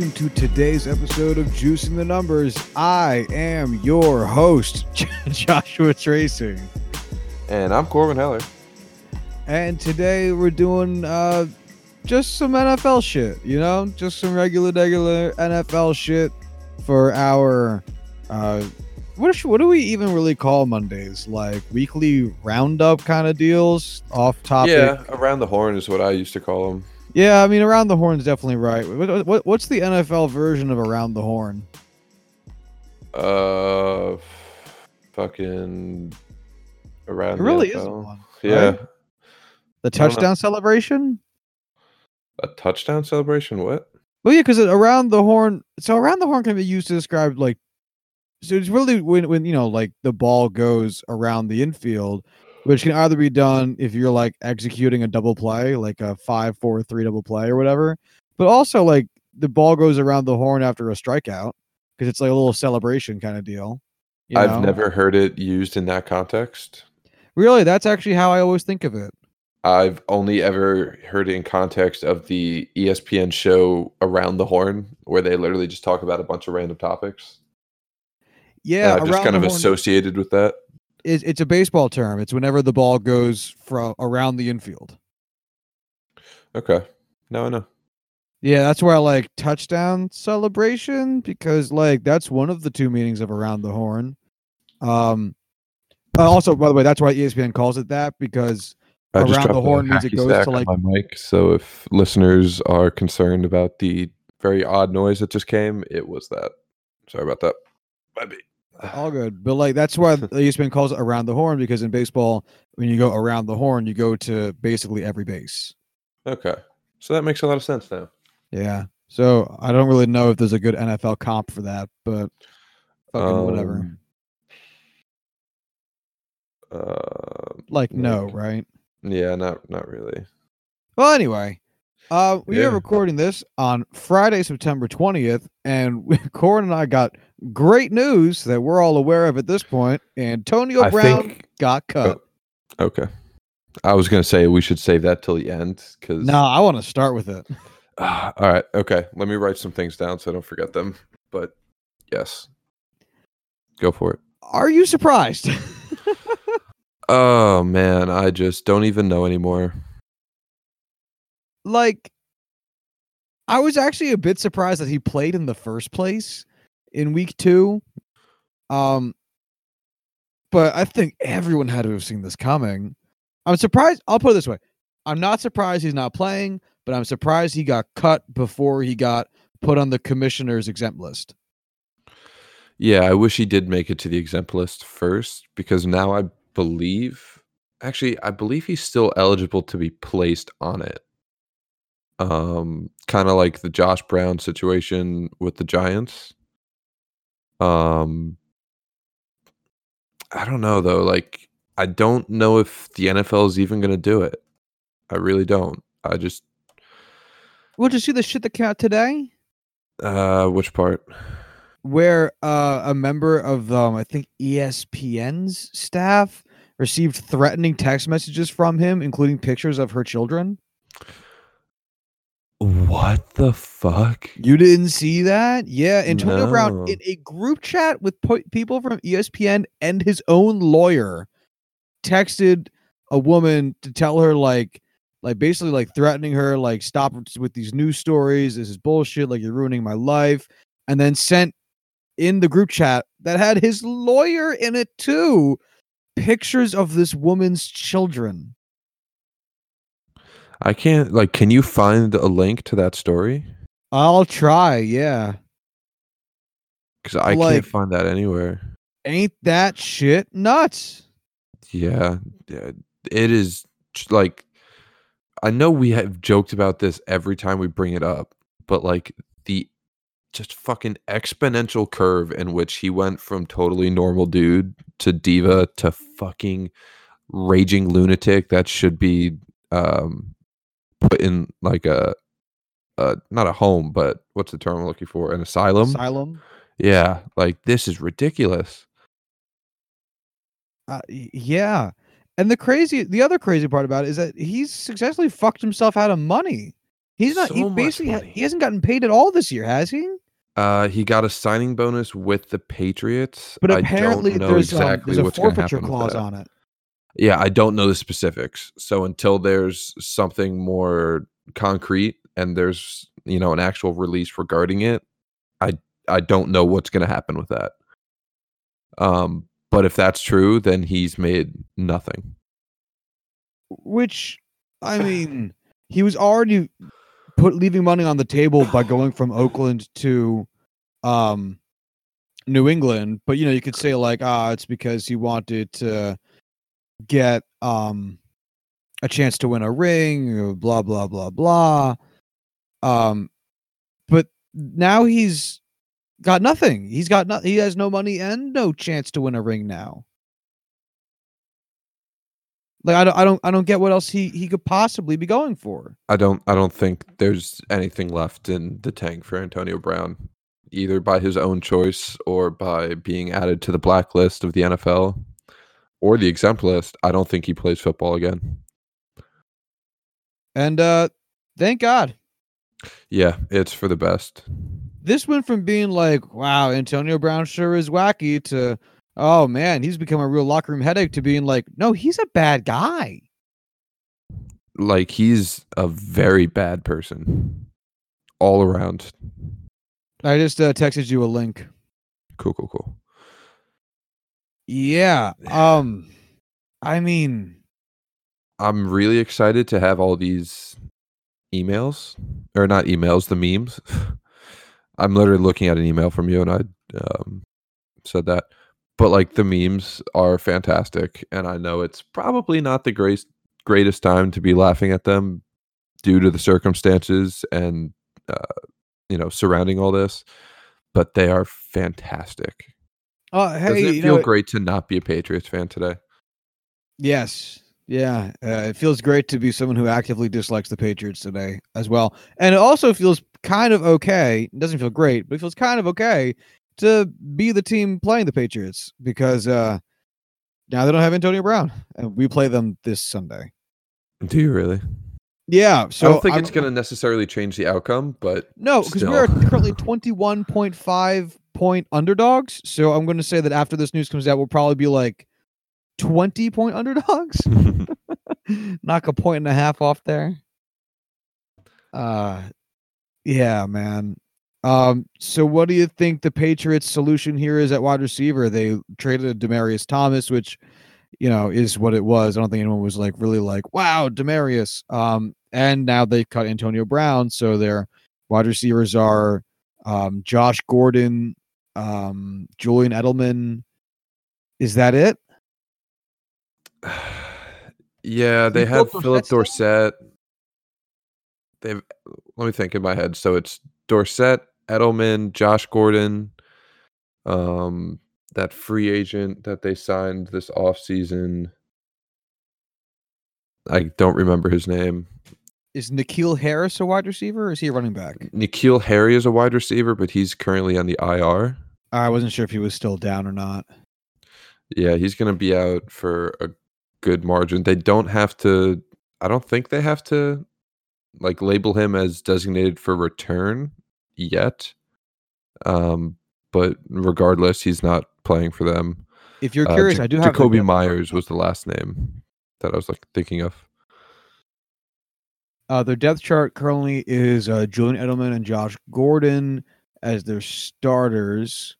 welcome to today's episode of Juicing the Numbers. I am your host, Joshua Tracy. And I'm Corbin Heller. And today we're doing uh, just some NFL shit, you know? Just some regular, regular NFL shit for our. Uh, what, what do we even really call Mondays? Like weekly roundup kind of deals? Off topic? Yeah, around the horn is what I used to call them. Yeah, I mean, around the horn is definitely right. What, what, what's the NFL version of around the horn? Uh, fucking around. It really the is one. Yeah, right? The touchdown celebration? a touchdown celebration. What? Well, yeah, because around the horn. So around the horn can be used to describe like. So it's really when when you know like the ball goes around the infield, which can either be done if you're like executing a double play, like a five four three double play or whatever, but also like the ball goes around the horn after a strikeout because it's like a little celebration kind of deal. I've know? never heard it used in that context. really. That's actually how I always think of it. I've only ever heard it in context of the ESPN show Around the Horn, where they literally just talk about a bunch of random topics. Yeah, and I've just kind of horn- associated with that. It's, it's a baseball term. It's whenever the ball goes from around the infield. Okay, now I know. Yeah, that's where I like touchdown celebration because like that's one of the two meanings of around the horn. Um uh, also by the way, that's why ESPN calls it that because I Around the horn means it goes to, like- my mic. So if listeners are concerned about the very odd noise that just came, it was that. Sorry about that. Bye. All good. But like that's why the ESPN calls it around the horn because in baseball when you go around the horn, you go to basically every base. Okay, so that makes a lot of sense now. Yeah. So I don't really know if there's a good NFL comp for that, but fucking whatever. Um, Uh, Like no, like- right? yeah, not not really. Well, anyway, uh, we Yeah. are recording this on Friday, September 20th, and Corin and I got great news that we're all aware of at this point. Antonio I Brown think- got cut. Okay, I was gonna say we should save that till the end because. no, I want to start with it. all right. Okay. Let me write some things down so I don't forget them. But yes, go for it. Are you surprised? Oh man, I just don't even know anymore. Like, I was actually a bit surprised that he played in the first place in week two. Um, but I think everyone had to have seen this coming. I'm surprised. I'll put it this way: I'm not surprised he's not playing, but I'm surprised he got cut before he got put on the commissioner's exempt list. Yeah, I wish he did make it to the exempt list first because now I believe actually I believe he's still eligible to be placed on it. Um kind of like the Josh Brown situation with the Giants. Um I don't know though, like I don't know if the NFL is even going to do it. I really don't. I just Well, did you see the shit that came out today? uh which part? where uh, a member of um, I think ESPN's staff received threatening text messages from him, including pictures of her children. What the fuck? You didn't see that? Yeah, Antonio Brown in a group chat with po- people from ESPN and his own lawyer texted a woman to tell her like like basically like threatening her like stop with these news stories. This is bullshit. Like you're ruining my life. And then sent in the group chat that had his lawyer in it too. Pictures of this woman's children I can't like can you find a link to that story? i'll try yeah Cuz I Like- can't find that anywhere. ain't that shit nuts Yeah, yeah, it is like I know we have joked about this every time we bring it up, but like the just fucking exponential curve in which he went from totally normal dude to diva to fucking raging lunatic that should be um put in like a uh not a home, but what's the term I'm looking for? An asylum? asylum Yeah, like this is ridiculous. Uh, yeah. And the crazy, the other crazy part about it is that he's successfully fucked himself out of money. He's not. So he basically ha- he hasn't gotten paid at all this year, has he? Uh, he got a signing bonus with the Patriots. But apparently, don't know there's um, there's a forfeiture clause on it. Yeah, I don't know the specifics. So until there's something more concrete and there's you know an actual release regarding it, I I don't know what's going to happen with that. Um, but if that's true, then he's made nothing. Which, I mean, he was already put leaving money on the table by going from Oakland to um New England. But you know, you could say like, ah, it's because he wanted to get um a chance to win a ring, blah blah blah blah. Um, but now he's got nothing. He's got no, he has no money and no chance to win a ring now. Like I don't, I don't, I don't get what else he he could possibly be going for. I don't I don't think there's anything left in the tank for Antonio Brown, either by his own choice or by being added to the blacklist of the NFL or the exempt list. I don't think he plays football again. And uh thank God. Yeah, it's for the best. This went from being like, wow, Antonio Brown sure is wacky to oh man, he's become a real locker room headache to being like, no, he's a bad guy. Like he's a very bad person all around. I just uh, texted you a link. Cool, cool, cool. Yeah. Um I mean, I'm really excited to have all these emails or not emails, the memes. I'm literally looking at an email from you and I um, said that. But like the memes are fantastic and I know it's probably not the greatest greatest time to be laughing at them due to the circumstances and uh, you know surrounding all this, but they are fantastic. Uh, Doesn't it feel know, great to not be a Patriots fan today? Yes. Yeah. Uh, it feels great to be someone who actively dislikes the Patriots today as well. And it also feels kind of okay. It doesn't feel great, but it feels kind of okay to be the team playing the Patriots because uh now they don't have Antonio Brown and we play them this Sunday. Do you really? Yeah. So I don't think I'm- it's going to necessarily change the outcome, but No, because we are currently 21.5 point underdogs. So I'm going to say that after this news comes out, we'll probably be like 20 point underdogs. Knock a point and a half off there. Uh, yeah, man. Um, so what do you think the Patriots' solution here is at wide receiver? They traded Demaryius Thomas, which you know is what it was. I don't think anyone was like really like, wow, Demaryius. Um, and now they cut Antonio Brown, so their wide receivers are um Josh Gordon, um, Julian Edelman. Is that it? yeah, they have Philip still? Dorsett. They've let me think in my head. So it's Dorsett, Edelman, Josh Gordon, um, that free agent that they signed this offseason. I don't remember his name. Is N'Keal Harris a wide receiver or is he a running back? N'Keal Harry is a wide receiver, but he's currently on the IR. I wasn't sure if he was still down or not. Yeah, he's going to be out for a good margin. They don't have to I don't think they have to like label him as designated for return yet. Um but regardless, he's not playing for them. If you're Uh, curious, Ja- I do have Jakobi depth Meyers was the last name that I was like thinking of. Uh, their depth chart currently is uh, Julian Edelman and Josh Gordon as their starters.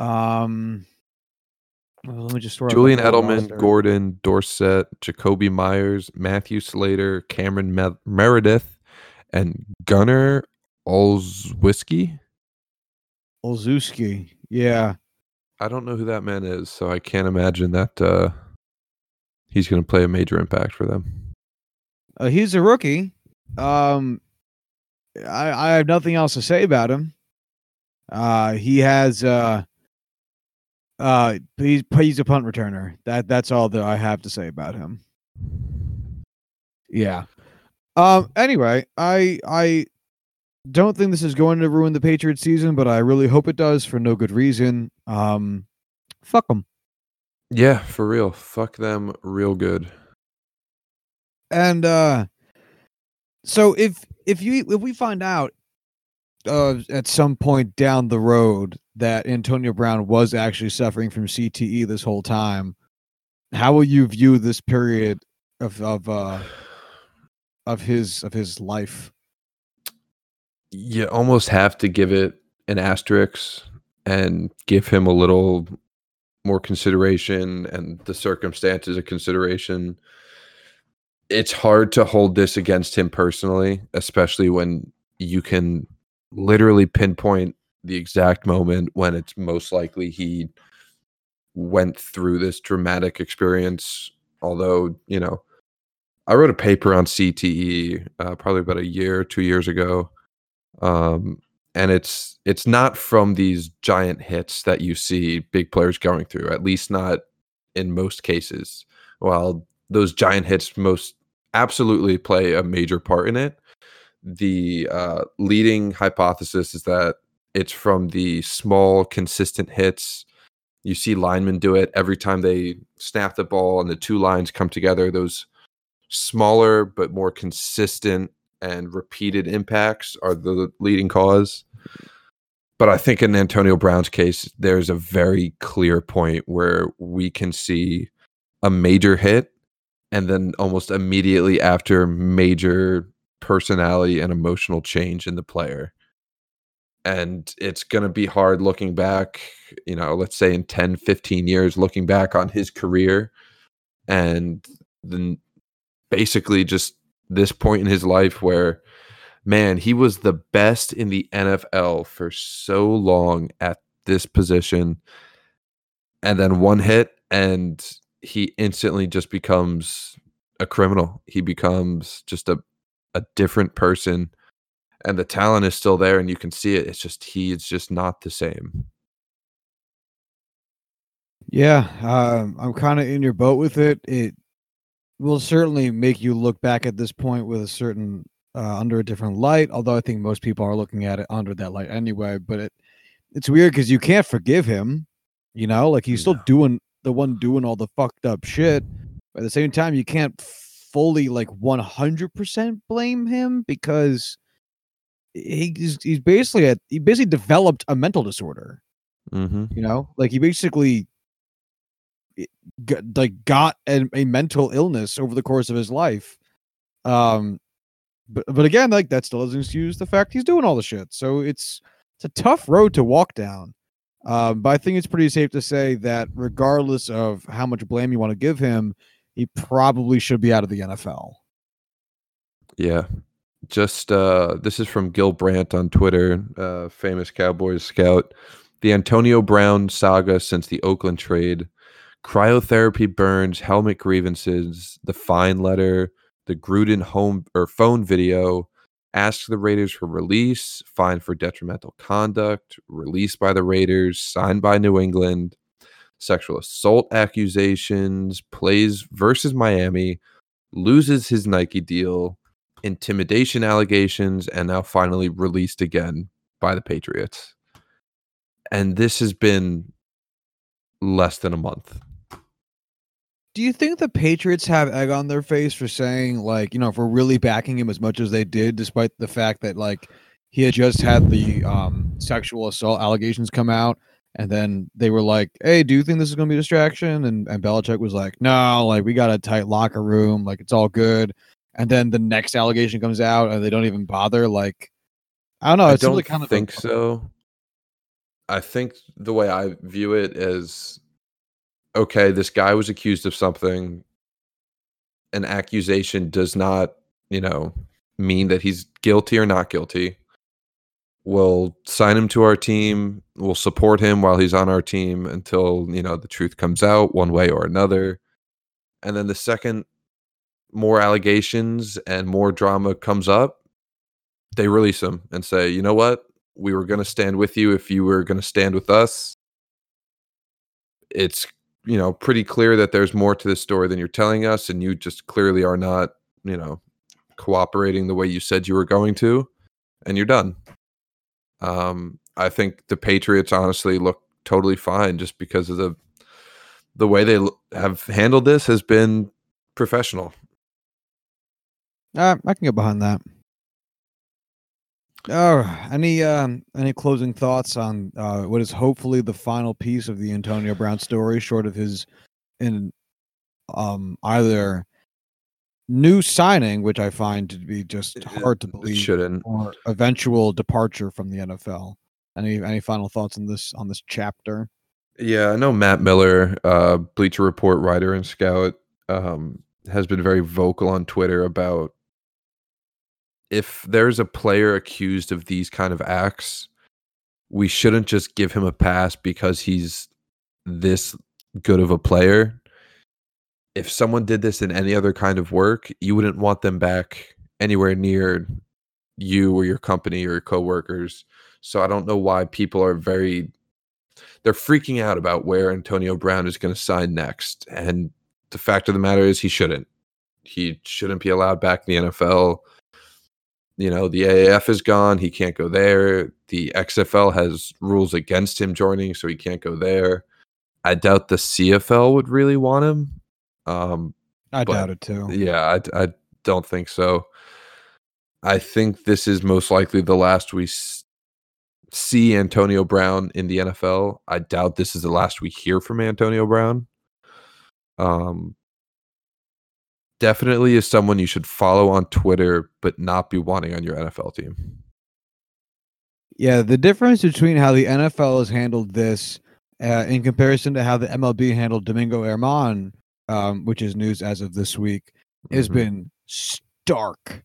Um, let me just Julian Edelman. Gordon, Dorsett, Jakobi Meyers, Matthew Slater, Cameron Me- Meredith, and Gunnar Olszewski. Olszewski. Yeah, I don't know who that man is, so I can't imagine that uh, he's going to play a major impact for them. uh, he's a rookie. Um, I, I have nothing else to say about him. Uh, he has uh, uh, he's he's a punt returner. That that's all that I have to say about him. Yeah. Um. Anyway, I I don't think this is going to ruin the Patriots season, but I really hope it does for no good reason. Um, fuck them. Yeah, for real. Fuck them real good. And uh, So if if you if we find out uh, at some point down the road that Antonio Brown was actually suffering from CTE this whole time, how will you view this period of of uh of his of his life? You almost have to give it an asterisk and give him a little more consideration and the circumstances of consideration. It's hard to hold this against him personally, especially when you can literally pinpoint the exact moment when it's most likely he went through this dramatic experience. Although, you know, I wrote a paper on CTE uh, probably about a year, two years ago, um, and it's it's not from these giant hits that you see big players going through. At least not in most cases. While those giant hits most absolutely play a major part in it, the uh, leading hypothesis is that it's from the small, consistent hits. You see linemen do it every time they snap the ball and the two lines come together. Those smaller but more consistent and repeated impacts are the leading cause. But I think in Antonio Brown's case, there's a very clear point where we can see a major hit and then almost immediately after major personality and emotional change in the player. And it's going to be hard looking back, you know, let's say in 10, 15 years, looking back on his career and then basically just this point in his life where, man, he was the best in the NFL for so long at this position. And then one hit, and he instantly just becomes a criminal. He becomes just a a different person and the talent is still there and you can see it it's just he's just not the same. Yeah um, i'm kind of in your boat with it. It will certainly make you look back at this point with a certain uh, under a different light although i think most people are looking at it under that light anyway but it it's weird because you can't forgive him you know? Like he's still doing the one doing all the fucked up shit. But at the same time you can't fully like 100% blame him because he's he's basically a, he basically developed a mental disorder. Mm-hmm. You know, like he basically got, like got a, a mental illness over the course of his life. Um, but but again, like that still doesn't excuse the fact he's doing all the shit. So it's it's a tough road to walk down. Um, but I think it's pretty safe to say that regardless of how much blame you want to give him, he probably should be out of the NFL. Yeah. Just uh this is from Gil Brandt on Twitter, uh famous Cowboys scout. The Antonio Brown saga since the Oakland trade, cryotherapy burns, helmet grievances, the fine letter, the Gruden home or phone video, ask the Raiders for release, fine for detrimental conduct, released by the Raiders, signed by New England, sexual assault accusations, plays versus Miami, loses his Nike deal, intimidation allegations, and now finally released again by the Patriots. And this has been less than a month. Do you think the Patriots have egg on their face for saying, like, you know, for really backing him as much as they did, despite the fact that, like, he had just had the um, sexual assault allegations come out and then they were like, "Hey, do you think this is going to be a distraction?" And and Belichick was like, "No, like we got a tight locker room, like it's all good." And then the next allegation comes out, and they don't even bother. Like, I don't know. I It's don't really kind of think so. I think the way I view it is okay, this guy was accused of something. An accusation does not, you know, mean that he's guilty or not guilty. We'll sign him to our team. We'll support him while he's on our team until, you know, the truth comes out one way or another. And then the second more allegations and more drama comes up, they release him and say, you know what? We were going to stand with you if you were going to stand with us. It's, you know, pretty clear that there's more to this story than you're telling us. And you just clearly are not, you know, cooperating the way you said you were going to. And you're done. Um, I think the Patriots honestly look totally fine just because of the the way they have handled this has been professional. Uh, I can get behind that. Oh, any um any closing thoughts on uh what is hopefully the final piece of the Antonio Brown story, short of his in um either new signing, which I find to be just hard to It believe, shouldn't. or eventual departure from the NFL. Any any final thoughts on this on this chapter? Yeah, I know Matt Miller, uh, Bleacher Report writer and scout, um, has been very vocal on Twitter about if there's a player accused of these kind of acts, we shouldn't just give him a pass because he's this good of a player. If someone did this in any other kind of work, you wouldn't want them back anywhere near you or your company or your coworkers. So I don't know why people are very they're freaking out about where Antonio Brown is going to sign next. And the fact of the matter is he shouldn't. He shouldn't be allowed back in the NFL. You know, the AAF is gone. He can't go there. The XFL has rules against him joining, so he can't go there. I doubt the CFL would really want him. Um, I But- doubt it too. yeah, I, I don't think so. I think this is most likely the last we s- see Antonio Brown in the NFL. I doubt this is the last we hear from Antonio Brown. Um, definitely is someone you should follow on Twitter, but not be wanting on your NFL team. Yeah, the difference between how the NFL has handled this uh, in comparison to how the MLB handled Domingo Germán, um, which is news as of this week, has Mhm. been stark.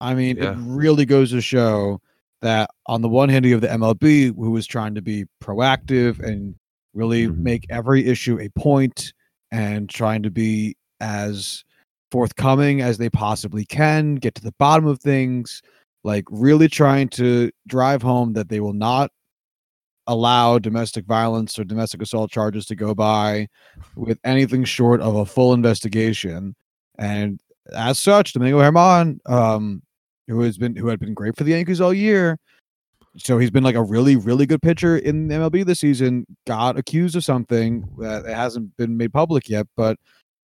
I mean, Yeah. it really goes to show that on the one hand, you have the MLB, who is trying to be proactive and really Mhm. make every issue a point and trying to be as forthcoming as they possibly can, get to the bottom of things, like really trying to drive home that they will not allow domestic violence or domestic assault charges to go by with anything short of a full investigation. And as such, Domingo Germán, um, who has been who had been great for the Yankees all year, so he's been like a really, really good pitcher in MLB this season, got accused of something that hasn't been made public yet, but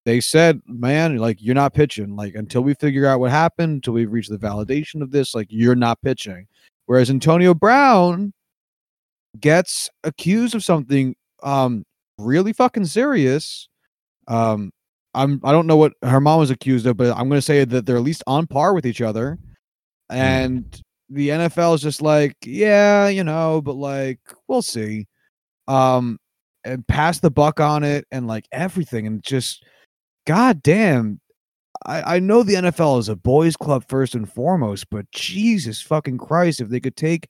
they said, man, like you're not pitching. Like until we figure out what happened, until we've reached the validation of this, like you're not pitching. Whereas Antonio Brown gets accused of something um really fucking serious. Um I'm I don't know what her mom was accused of, but I'm gonna say that they're at least on par with each other. And the NFL is just like, yeah, you know, but like we'll see. Um and pass the buck on it and like everything and just god damn. I, I know the NFL is a boys club first and foremost, but Jesus fucking Christ, if they could take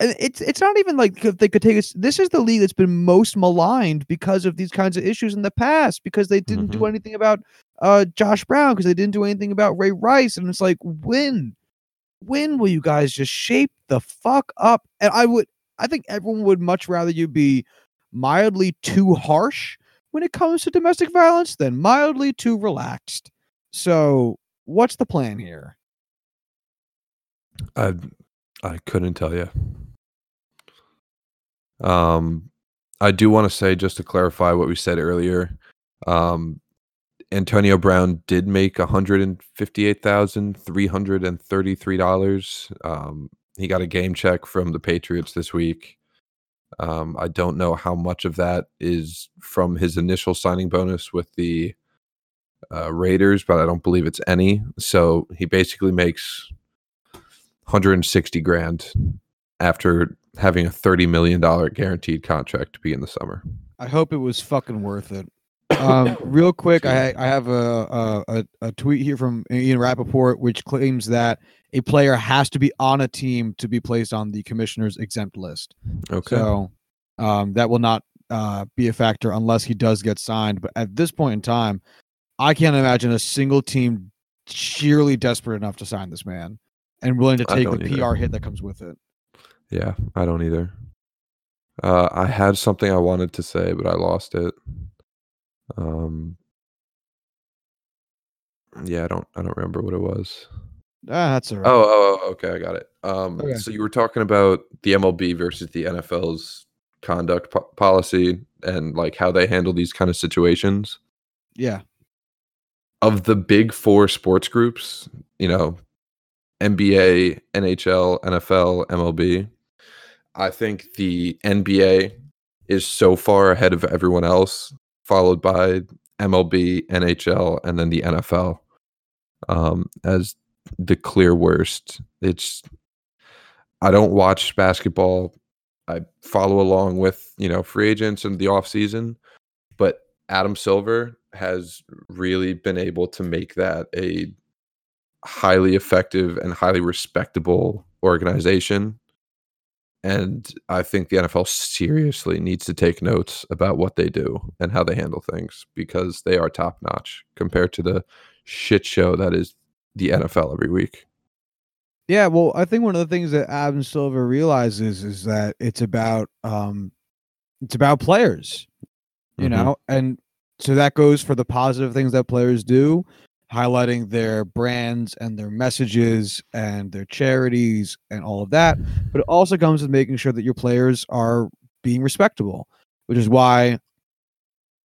and it's it's not even like if they could take us. This is the league that's been most maligned because of these kinds of issues in the past because they didn't do anything about uh Josh Brown because they didn't do anything about Ray Rice and it's like when when will you guys just shape the fuck up? And I would I think everyone would much rather you be mildly too harsh when it comes to domestic violence than mildly too relaxed. So what's the plan here? I I couldn't tell you. Um, I do want to say just to clarify what we said earlier. Um, Antonio Brown did make one hundred and fifty-eight thousand three hundred and thirty-three dollars. Um, he got a game check from the Patriots this week. Um, I don't know how much of that is from his initial signing bonus with the uh, Raiders, but I don't believe it's any. So he basically makes 160 grand after having a 30 million dollar guaranteed contract to be in the summer. I hope it was fucking worth it. Um, real quick, I I have a, a a tweet here from Ian Rapoport which claims that a player has to be on a team to be placed on the commissioner's exempt list. Okay. So um, that will not uh, be a factor unless he does get signed. But at this point in time, I can't imagine a single team sheerly desperate enough to sign this man and willing to take the either. PR hit that comes with it. yeah, I don't either. Uh, I had something I wanted to say, but I lost it. Um, yeah, I don't. I don't remember what it was. Ah, that's all right. Oh, oh, oh, okay, I got it. Um, Okay. so you were talking about the MLB versus the NFL's conduct po- policy and like how they handle these kind of situations. Yeah. of the big four sports groups, you know, NBA, NHL, NFL, MLB, I think the NBA is so far ahead of everyone else, followed by MLB, NHL, and then the NFL um, as the clear worst. It's I don't watch basketball. I follow along with you know free agents and the off season, but Adam Silver has really been able to make that a highly effective and highly respectable organization. And I think the NFL seriously needs to take notes about what they do and how they handle things because they are top notch compared to the shit show that is the NFL every week. Yeah, well, I think one of the things that Adam Silver realizes is that it's about um it's about players. You Mhm. know, and so that goes for the positive things that players do, highlighting their brands and their messages and their charities and all of that. But it also comes with making sure that your players are being respectable, which is why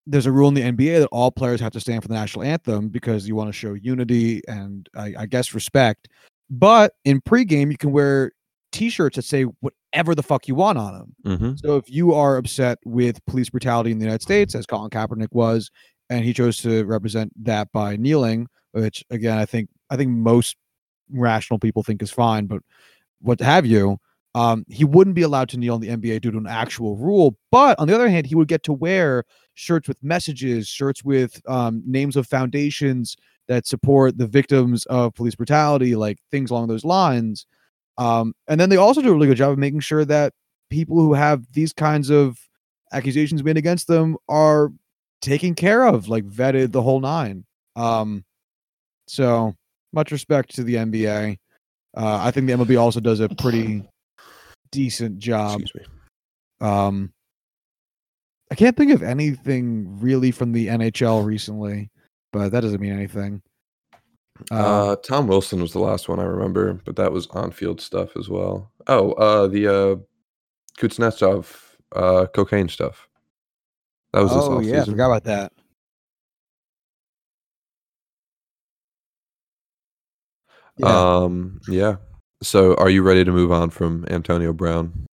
there's a rule in the NBA that all players have to stand for the national anthem because you want to show unity and I, I guess respect. But in pregame, you can wear T-shirts that say whatever the fuck you want on them. Mm-hmm. So if you are upset with police brutality in the United States, as Colin Kaepernick was, and he chose to represent that by kneeling, which again I think I think most rational people think is fine, but what have you, um, he wouldn't be allowed to kneel in the NBA due to an actual rule. But on the other hand, he would get to wear shirts with messages, shirts with um, names of foundations that support the victims of police brutality, like things along those lines. Um, and then they also do a really good job of making sure that people who have these kinds of accusations made against them are taken care of, like vetted the whole nine. Um, so much respect to the NBA. Uh, I think the MLB also does a pretty decent job. Excuse me. Um, I can't think of anything really from the NHL recently, but that doesn't mean anything. Uh, Uh, Tom Wilson was the last one I remember, but that was on-field stuff as well. Oh, uh, the uh, Kuznetsov uh, cocaine stuff. That was this oh yeah, I forgot about that. Yeah. Um, yeah. So, are you ready to move on from Antonio Brown?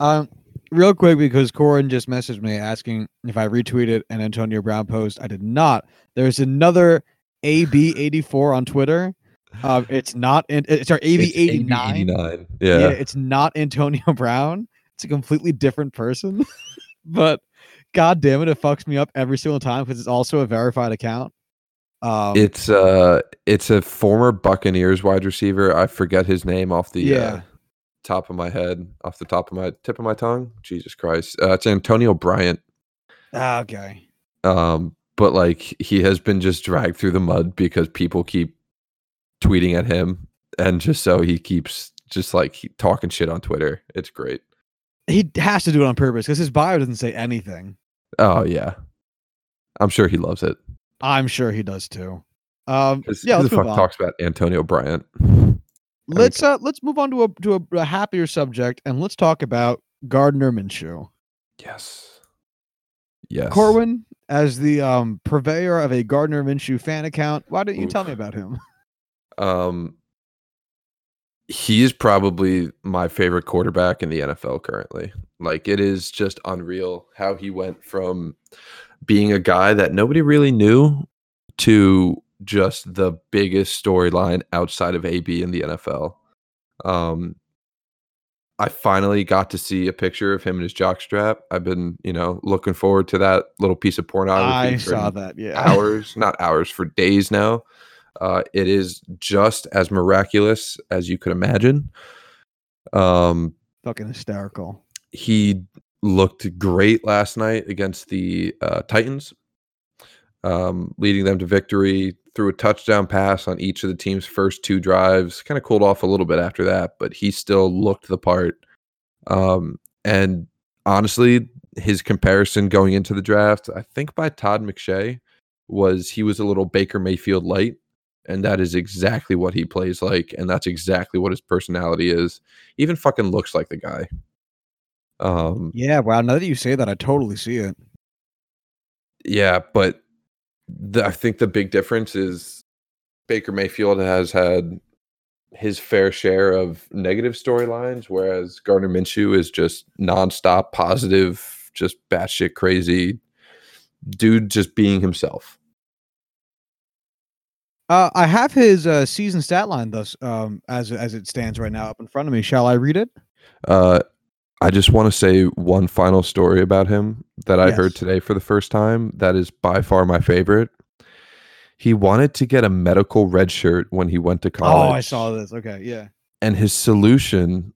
Um, real quick because Corin just messaged me asking if I retweeted an Antonio Brown post. I did not. There's another AB84 on Twitter. Um, it's not. In, it's our AB89. AB89. Yeah. Yeah. it's not Antonio Brown. It's a completely different person. but god damn it, it fucks me up every single time because it's also a verified account. Um, It's uh, it's a former Buccaneers wide receiver. I forget his name off the Yeah. uh, top of my head, off the top of my tip of my tongue. Jesus Christ, uh, it's Antonio Bryant. ah, okay. Um, but like he has been just dragged through the mud because people keep tweeting at him, and just so he keeps just like talking shit on Twitter. It's great. He has to do it on purpose because his bio doesn't say anything. Oh yeah, I'm sure he loves it. I'm sure he does too. Um, yeah, let's the move fuck on. talks about Antonio Bryant? let's uh let's move on to a to a, a happier subject and let's talk about Gardner Minshew. Yes. Yes. Corwin, as the um purveyor of a Gardner Minshew fan account, why don't you tell me about him? Um, he is probably my favorite quarterback in the NFL currently. Like it is just unreal how he went from being a guy that nobody really knew to just the biggest storyline outside of AB in the NFL. Um, I finally got to see a picture of him in his jockstrap. I've been, you know, looking forward to that little piece of pornography. I for saw that. Yeah. hours, not hours, for days now. Uh, it is just as miraculous as you could imagine. Um, Fucking hysterical. he looked great last night against the uh, Titans, um, leading them to victory. through a touchdown pass on each of the team's first two drives. Kind of cooled off a little bit after that, but he still looked the part. Um, and honestly, his comparison going into the draft, I think by Todd McShay, was he was a little Baker Mayfield light. And that is exactly what he plays like. And that's exactly what his personality is. Even fucking looks like the guy. Um, Yeah, wow. Now that you say that, I totally see it. yeah, but the, I think the big difference is Baker Mayfield has had his fair share of negative storylines, whereas Gardner Minshew is just nonstop positive, just batshit crazy dude, just being himself. Uh, I have his uh, season stat line thus um, as as it stands right now up in front of me. Shall I read it? Uh, I just want to say one final story about him that I heard today for the first time. That is by far my favorite. He wanted to get a medical red shirt when he went to college. Oh, I saw this. Okay, yeah. and his solution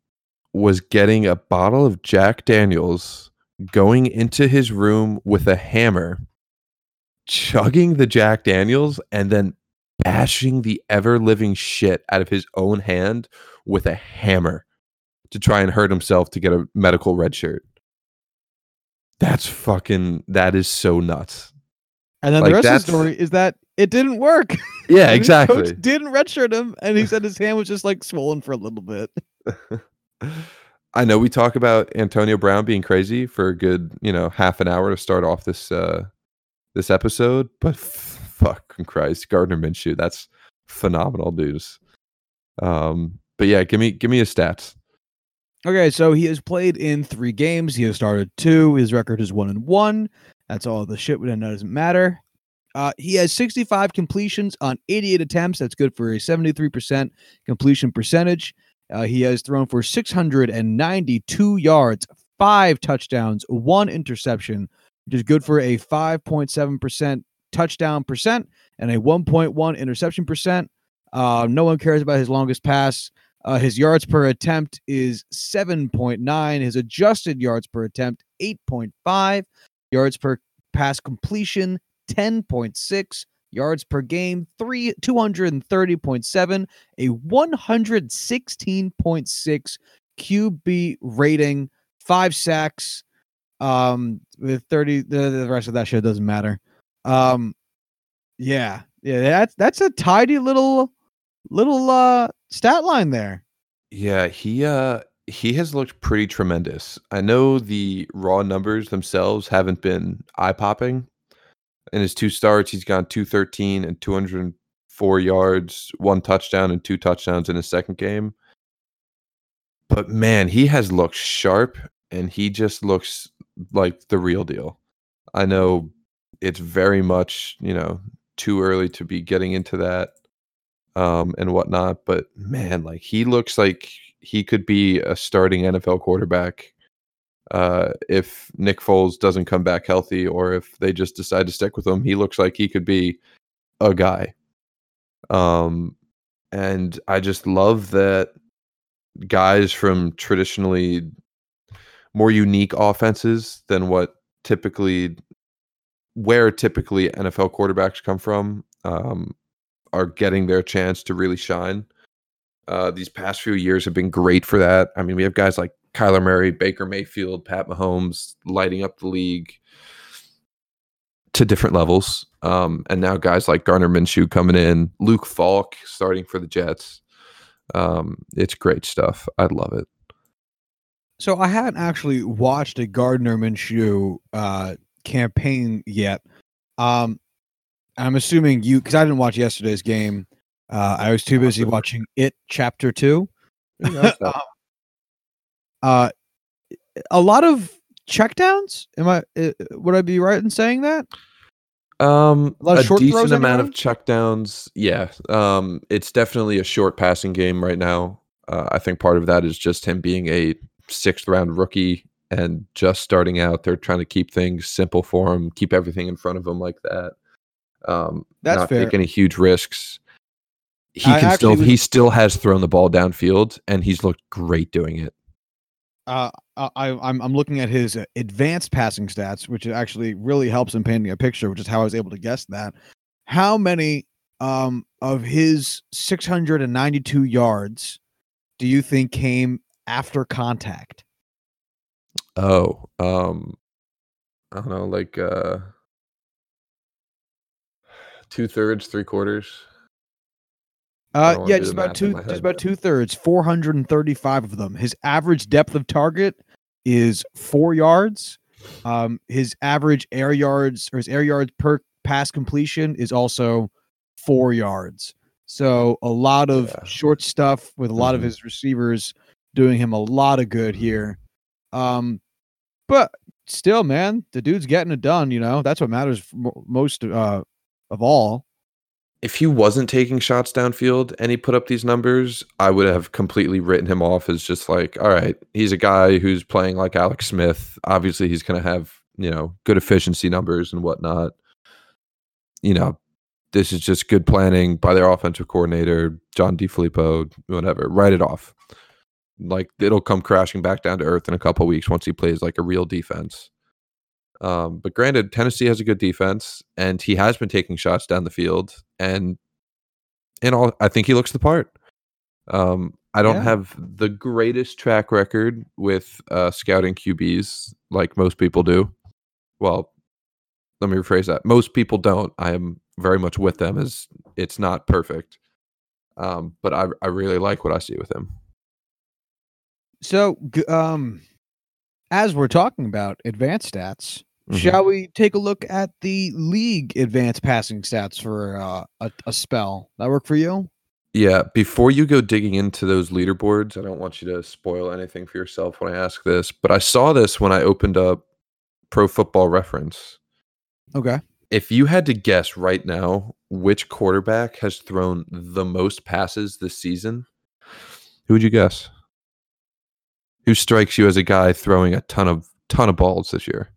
was getting a bottle of Jack Daniels, going into his room with a hammer, chugging the Jack Daniels, and then bashing the ever living shit out of his own hand with a hammer to try and hurt himself to get a medical red shirt. That's fucking, that is so nuts. And then Like, the rest of the story is that it didn't work. Yeah, exactly. didn't redshirt him, and he said his hand was just like swollen for a little bit. I know we talk about Antonio Brown being crazy for a good, you know, half an hour to start off this uh this episode, but f- fucking Christ, Gardner Minshew, that's phenomenal news. Um, but yeah, give me give me his stats. Okay, so he has played in three games. He has started two. His record is one and one. That's all the shit that doesn't matter. Uh, he has 65 completions on 88 attempts. That's good for a 73% completion percentage. Uh, he has thrown for 692 yards, five touchdowns, one interception, which is good for a 5.7% touchdown percent and a 1.1 interception percent. Uh, no one cares about his longest pass. Uh, his yards per attempt is 7.9. His adjusted yards per attempt, 8.5. Yards per pass completion, 10.6. Yards per game, three 230.7. A 116.6 QB rating, five sacks. Um, with 30, the, the rest of that shit doesn't matter. Um, yeah, yeah, that's that's a tidy little little uh stat line there. Yeah, he uh he has looked pretty tremendous. I know the raw numbers themselves haven't been eye popping. In his two starts, he's gone 213 and 204 yards, one touchdown and two touchdowns in his second game. But man, he has looked sharp and he just looks like the real deal. I know it's very much, you know, too early to be getting into that um, and whatnot. But man, like he looks like he could be a starting NFL quarterback uh, if Nick Foles doesn't come back healthy, or if they just decide to stick with him. He looks like he could be a guy. Um, and I just love that guys from traditionally more unique offenses than what typically where typically NFL quarterbacks come from um, are getting their chance to really shine. Uh, these past few years have been great for that. I mean, we have guys like Kyler Murray, Baker Mayfield, Pat Mahomes lighting up the league to different levels. Um, and now guys like Gardner Minshew coming in, Luke Falk starting for the Jets. Um, it's great stuff. I love it. So I haven't actually watched a Gardner Minshew uh, campaign yet. Um, I'm assuming you because I didn't watch yesterday's game. Uh, I was too busy watching it chapter two. Uh, a lot of checkdowns. Am I? Uh, would I be right in saying that? Um, A lot of a short throws decent amount of anyway? checkdowns. Yeah. Um, it's definitely a short passing game right now. Uh, I think part of that is just him being a sixth round rookie and just starting out. They're trying to keep things simple for him, keep everything in front of him like that. Um, That's not fair. take any huge risks. He I can still was- he still has thrown the ball downfield and he's looked great doing it. uh, I, I- I'm I'm looking at his advanced passing stats, which actually really helps in painting a picture, which is how I was able to guess that. How many um, of his 692 yards do you think came after contact? Oh, um, I don't know, like uh, two thirds, three quarters. Uh, yeah, just about two, just about two thirds, 435 of them. His average depth of target is four yards. Um, his average air yards or his air yards per pass completion is also four yards. So a lot of Yeah. short stuff with a lot of Mhm. his receivers doing him a lot of good here. Um, but still, man, the dude's getting it done. You know, that's what matters most uh, of all. if he wasn't taking shots downfield and he put up these numbers, I would have completely written him off as just like, all right, he's a guy who's playing like Alex Smith. Obviously, he's going to have, you know, good efficiency numbers and whatnot. You know, this is just good planning by their offensive coordinator, John DeFilippo, whatever. Write it off. Like it'll come crashing back down to earth in a couple weeks once he plays like a real defense. Um, but granted, Tennessee has a good defense, and he has been taking shots down the field, and in all, I think he looks the part. Um, I don't Yeah. have the greatest track record with uh, scouting QBs like most people do. Well, let me rephrase that. Most people don't. I am very much with them as it's not perfect. Um, but I, I really like what I see with him. So, um, as we're talking about advanced stats, Mhm. shall we take a look at the league advanced passing stats for uh, a, a spell? That work for you? Yeah, before you go digging into those leaderboards, I don't want you to spoil anything for yourself when I ask this, but I saw this when I opened up Pro Football Reference. Okay. If you had to guess right now which quarterback has thrown the most passes this season, who would you guess? Who strikes you as a guy throwing a ton of ton of balls this year?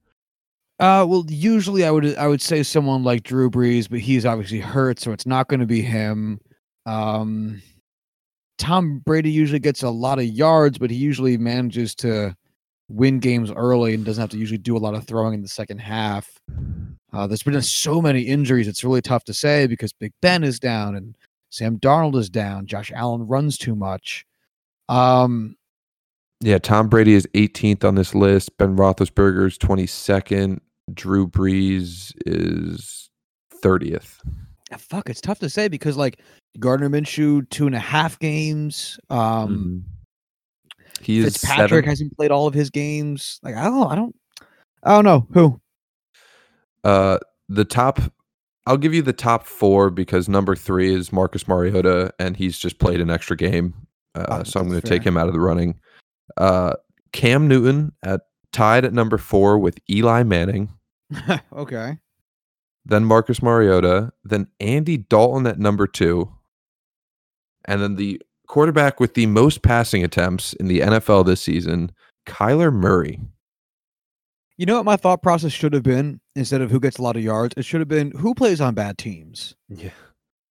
Uh, well, usually I would I would say someone like Drew Brees, but he's obviously hurt, so it's not going to be him. Um, Tom Brady usually gets a lot of yards, but he usually manages to win games early and doesn't have to usually do a lot of throwing in the second half. Uh, there's been so many injuries; it's really tough to say because Big Ben is down and Sam Darnold is down. Josh Allen runs too much. Um, Yeah, Tom Brady is 18th on this list. Ben Roethlisberger is 22nd. Drew Brees is 30th. ah, fuck, it's tough to say because like Gardner Minshew two and a half games. Um, Mhm. He is Fitzpatrick hasn't played all of his games. Like I don't, I don't, I don't know who. Uh, the top, I'll give you the top four because number three is Marcus Mariota, and he's just played an extra game. Uh, Oh, so I'm going to take him out of the running. Uh, Cam Newton at tied at number four with Eli Manning, okay. then Marcus Mariota, then Andy Dalton at number two, and then the quarterback with the most passing attempts in the NFL this season, Kyler Murray. You know what my thought process should have been instead of who gets a lot of yards? It should have been who plays on bad teams. Yeah.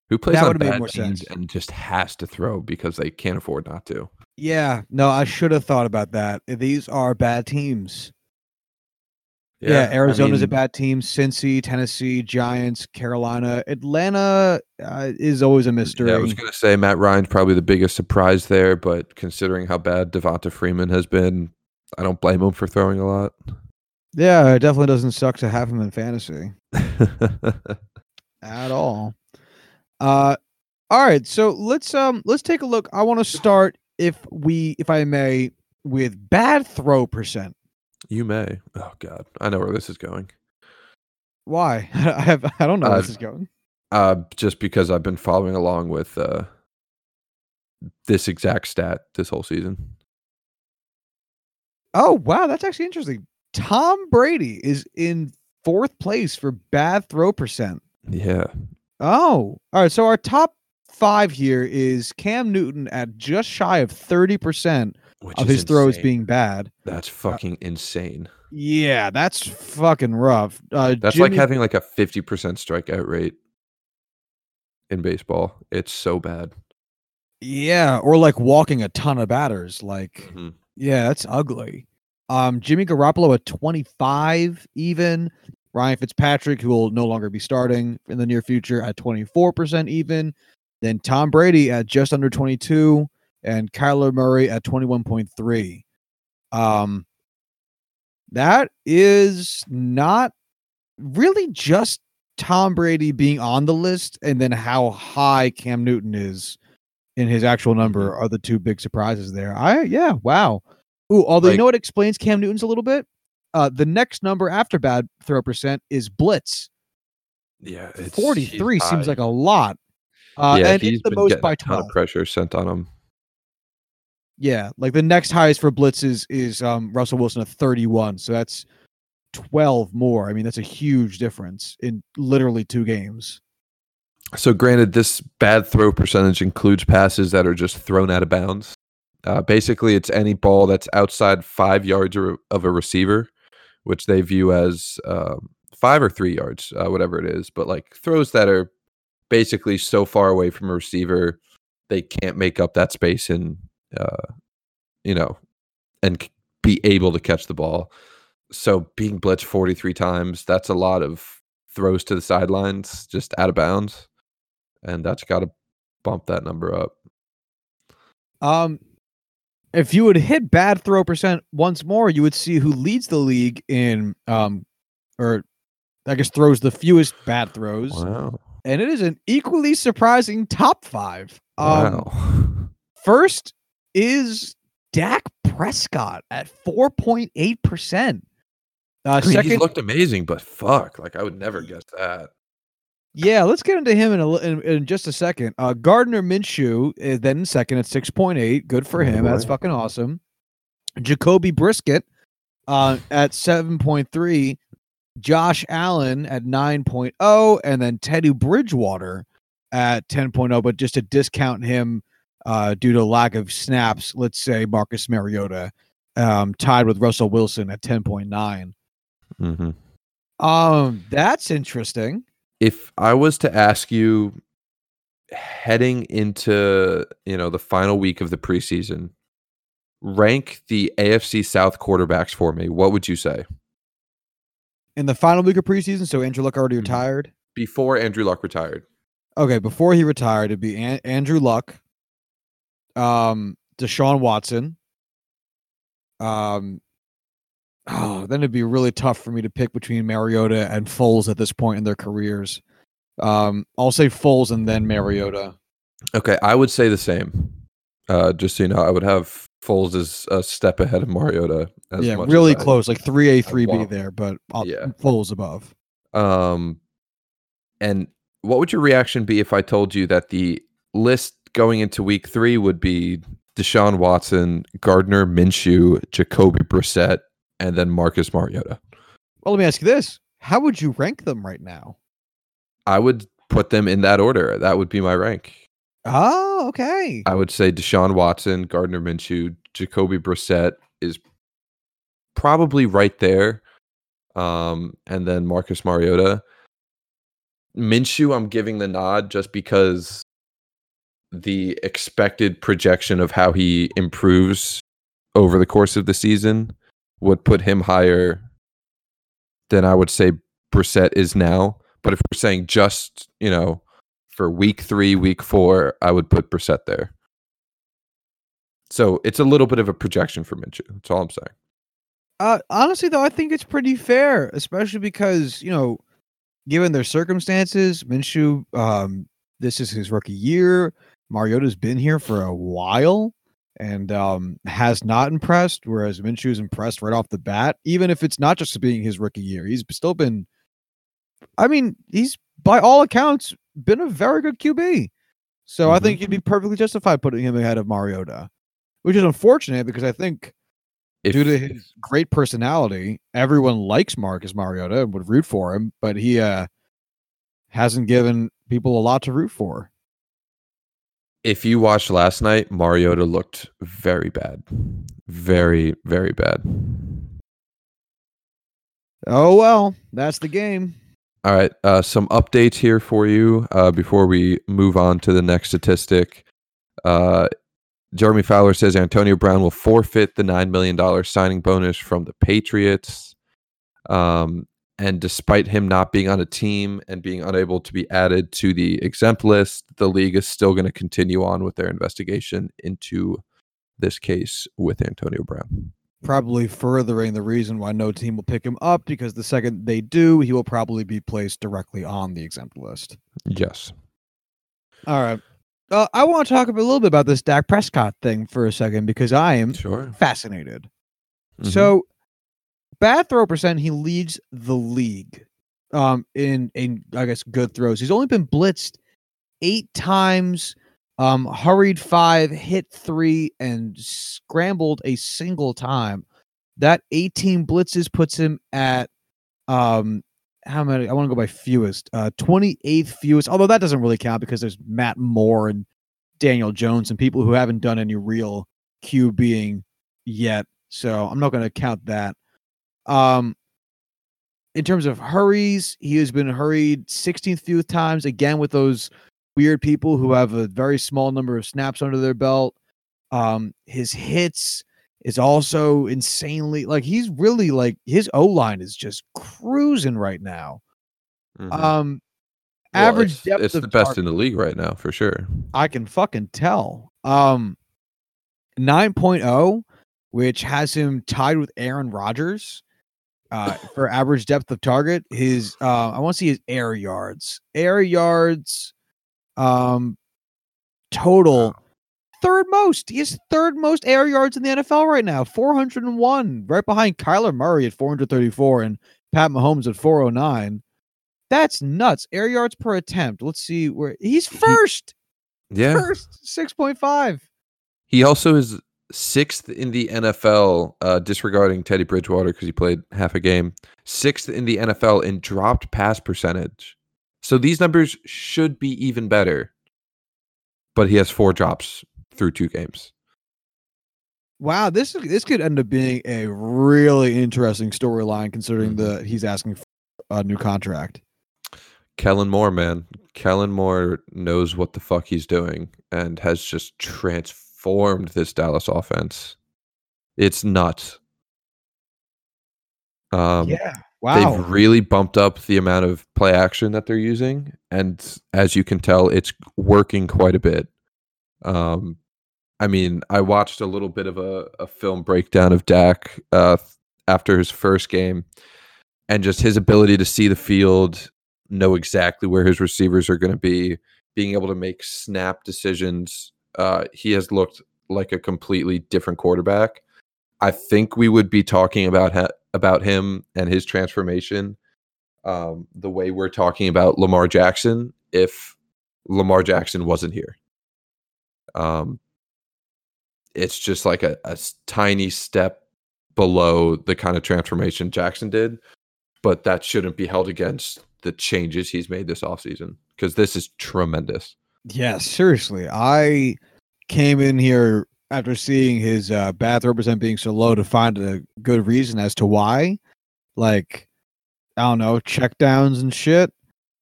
Who plays That on bad teams sense. and just has to throw because they can't afford not to. Yeah, no, I should have thought about that. These are bad teams. Yeah, I Arizona's a mean, bad team. Cincy, Tennessee, Giants, Carolina, Atlanta uh, is always a mystery. Yeah, I was gonna say Matt Ryan's probably the biggest surprise there, but considering how bad Devonta Freeman has been, I don't blame him for throwing a lot. yeah, it definitely doesn't suck to have him in fantasy. at all. Uh all right, so let's um let's take a look. I want to start if we if I may with bad throw percent. You may. Oh God, I know where this is going. Why? I have I don't know where Uh, this is going. Uh, just because I've been following along with uh, this exact stat this whole season. Oh, wow, that's actually interesting. Tom Brady is in fourth place for bad throw percent. Yeah, Oh, all right. So our top five here is Cam Newton at just shy of 30% which of is his throws being bad. that's fucking insane. Yeah, that's fucking rough. Uh, That's like having like a fifty percent strikeout rate in baseball. It's so bad. Yeah, or like walking a ton of batters. Like, Mhm. yeah, that's ugly. Um, Jimmy Garoppolo at 25, even. Ryan Fitzpatrick, who will no longer be starting in the near future, at 24% even. Then Tom Brady at just under 22, and Kyler Murray at 21.3. Um, that is not really just Tom Brady being on the list, and then how high Cam Newton is in his actual number are the two big surprises there. I yeah, wow. Ooh, although you know what explains Cam Newton's a little bit? Uh the next number after bad throw percent is blitz. Yeah, it's- 43 seems like a lot. Uh, yeah, and he's it's the been most by a ton 12. of pressure sent on him. Yeah, like the next highest for blitzes is um, Russell Wilson at 31. So that's 12 more. I mean, that's a huge difference in literally two games. So, granted, this bad throw percentage includes passes that are just thrown out of bounds. Uh, basically, it's any ball that's outside five yards of a receiver, which they view as um, five or three yards, uh, whatever it is. But like throws that are basically so far away from a receiver, they can't make up that space and, uh, you know, and c- be able to catch the ball. So, being blitzed 43 times, that's a lot of throws to the sidelines, just out of bounds and that's got to bump that number up. Um, if you would hit bad throw percent once more, you would see who leads the league in um, or I guess throws the fewest bad throws, Wow! and it is an equally surprising top five. Um, wow! First is Dak Prescott at four point eight percent. Uh, I mean, second, he's looked amazing, but fuck, like I would never guess that. yeah, let's get into him in a in, in just a second. Uh, Gardner Minshew is then second at six point eight. Good for him. That's fucking awesome. Jacoby Brissett uh, at seven point three. Josh Allen at 9.0 and then Teddy Bridgewater at 10.0 but just to discount him uh, due to lack of snaps let's say Marcus Mariota um, tied with Russell Wilson at 10.9 hmm um that's interesting If I was to ask you, heading into you know the final week of the preseason, rank the AFC South quarterbacks for me. What would you say in the final week of preseason so Andrew Luck already Mhm. retired before Andrew Luck retired? okay before he retired it'd be An- Andrew Luck um Deshaun Watson um oh then it'd be really tough for me to pick between Mariota and Foles at this point in their careers um I'll say Foles and then Mariota Okay, I would say the same. Uh, just so you know, I would have Foles as a step ahead of Mariota. As yeah really I- close like 3A 3B there but I'll, Yeah. Foles above Um, and what would your reaction be if I told you that the list going into week three would be Deshaun Watson, Gardner Minshew, Jacoby Brissett, and then Marcus Mariota? well let me ask you this how would you rank them right now I would put them in that order. That would be my rank. oh okay I would say Deshaun Watson, Gardner Minshew, Jacoby Brissett is probably right there. Um, and then Marcus Mariota. Minshew, I'm giving the nod just because the expected projection of how he improves over the course of the season would put him higher than I would say Brissett is now. But if we're saying just, you know, for week three, week four, I would put Brissett there. So it's a little bit of a projection for Minshew. That's all I'm saying. Uh, honestly, though, I think it's pretty fair, especially because you know, given their circumstances, Minshew, um, this is his rookie year. Mariota's been here for a while and um, has not impressed, whereas Minshew's impressed right off the bat. Even if it's not just being his rookie year, he's still been. I mean, he's by all accounts been a very good QB. So I think you'd be perfectly justified putting him ahead of Mariota, which is unfortunate because I think If, due to his great personality, everyone likes Marcus Mariota and would root for him, but he uh hasn't given people a lot to root for. If you watched last night, Mariota looked very bad. Very, very bad. Oh well, that's the game. All right. Uh, some updates here for you uh, before we move on to the next statistic. Uh, Jeremy Fowler says Antonio Brown will forfeit the $9 million signing bonus from the Patriots. Um, and despite him not being on a team and being unable to be added to the exempt list, the league is still going to continue on with their investigation into this case with Antonio Brown. Probably furthering the reason why no team will pick him up because the second they do, he will probably be placed directly on the exempt list. Yes. All right. Uh, I want to talk a little bit about this Dak Prescott thing for a second because I am Sure. fascinated. Mhm. So, bad throw percent, he leads the league. um, in in I guess good throws. He's only been blitzed eight times, um, hurried five, hit three, and scrambled a single time. That 18 blitzes puts him at um how many I want to go by fewest. Uh 28th fewest, although that doesn't really count because there's Matt Moore and Daniel Jones and people who haven't done any real QBing yet. So I'm not going to count that. Um in terms of hurries, he has been hurried 16th few times again with those weird people who have a very small number of snaps under their belt. Um, his hits is also insanely like he's really like his O line is just cruising right now. Mhm. Um, Well, average it's, depth It's the best target- in the league right now for sure. I can fucking tell. Um 9.0, which has him tied with Aaron Rodgers uh, for average depth of target. His uh, I want to see his air yards. Air yards um total third most. He has third most air yards in the NFL right now, 401, right behind Kyler Murray at 434 and Pat Mahomes at 409. That's nuts. Air yards per attempt. Let's see where he's first. Yeah. First, 6.5. He also is sixth in the NFL, uh, disregarding Teddy Bridgewater because he played half a game. Sixth in the NFL in dropped pass percentage. So these numbers should be even better. But he has four drops through two games. Wow, this this could end up being a really interesting storyline considering that he's asking for a new contract. Kellen Moore, man. Kellen Moore knows what the fuck he's doing and has just transformed this Dallas offense. It's nuts. Um, yeah. Wow. They've really bumped up the amount of play action that they're using, and as you can tell, it's working quite a bit. Um, I mean, I watched a little bit of a, a film breakdown of Dak uh, after his first game, and just his ability to see the field, know exactly where his receivers are going to be, being able to make snap decisions. Uh, he has looked like a completely different quarterback. I think we would be talking about ha- about him and his transformation um, the way we're talking about Lamar Jackson if Lamar Jackson wasn't here. Um, it's just like a tiny step below the kind of transformation Jackson did, but that shouldn't be held against the changes he's made this offseason because this is tremendous. Yeah, seriously. I came in here after seeing his uh, bad throw percent being so low to find a good reason as to why. Like, I don't know, check downs and shit.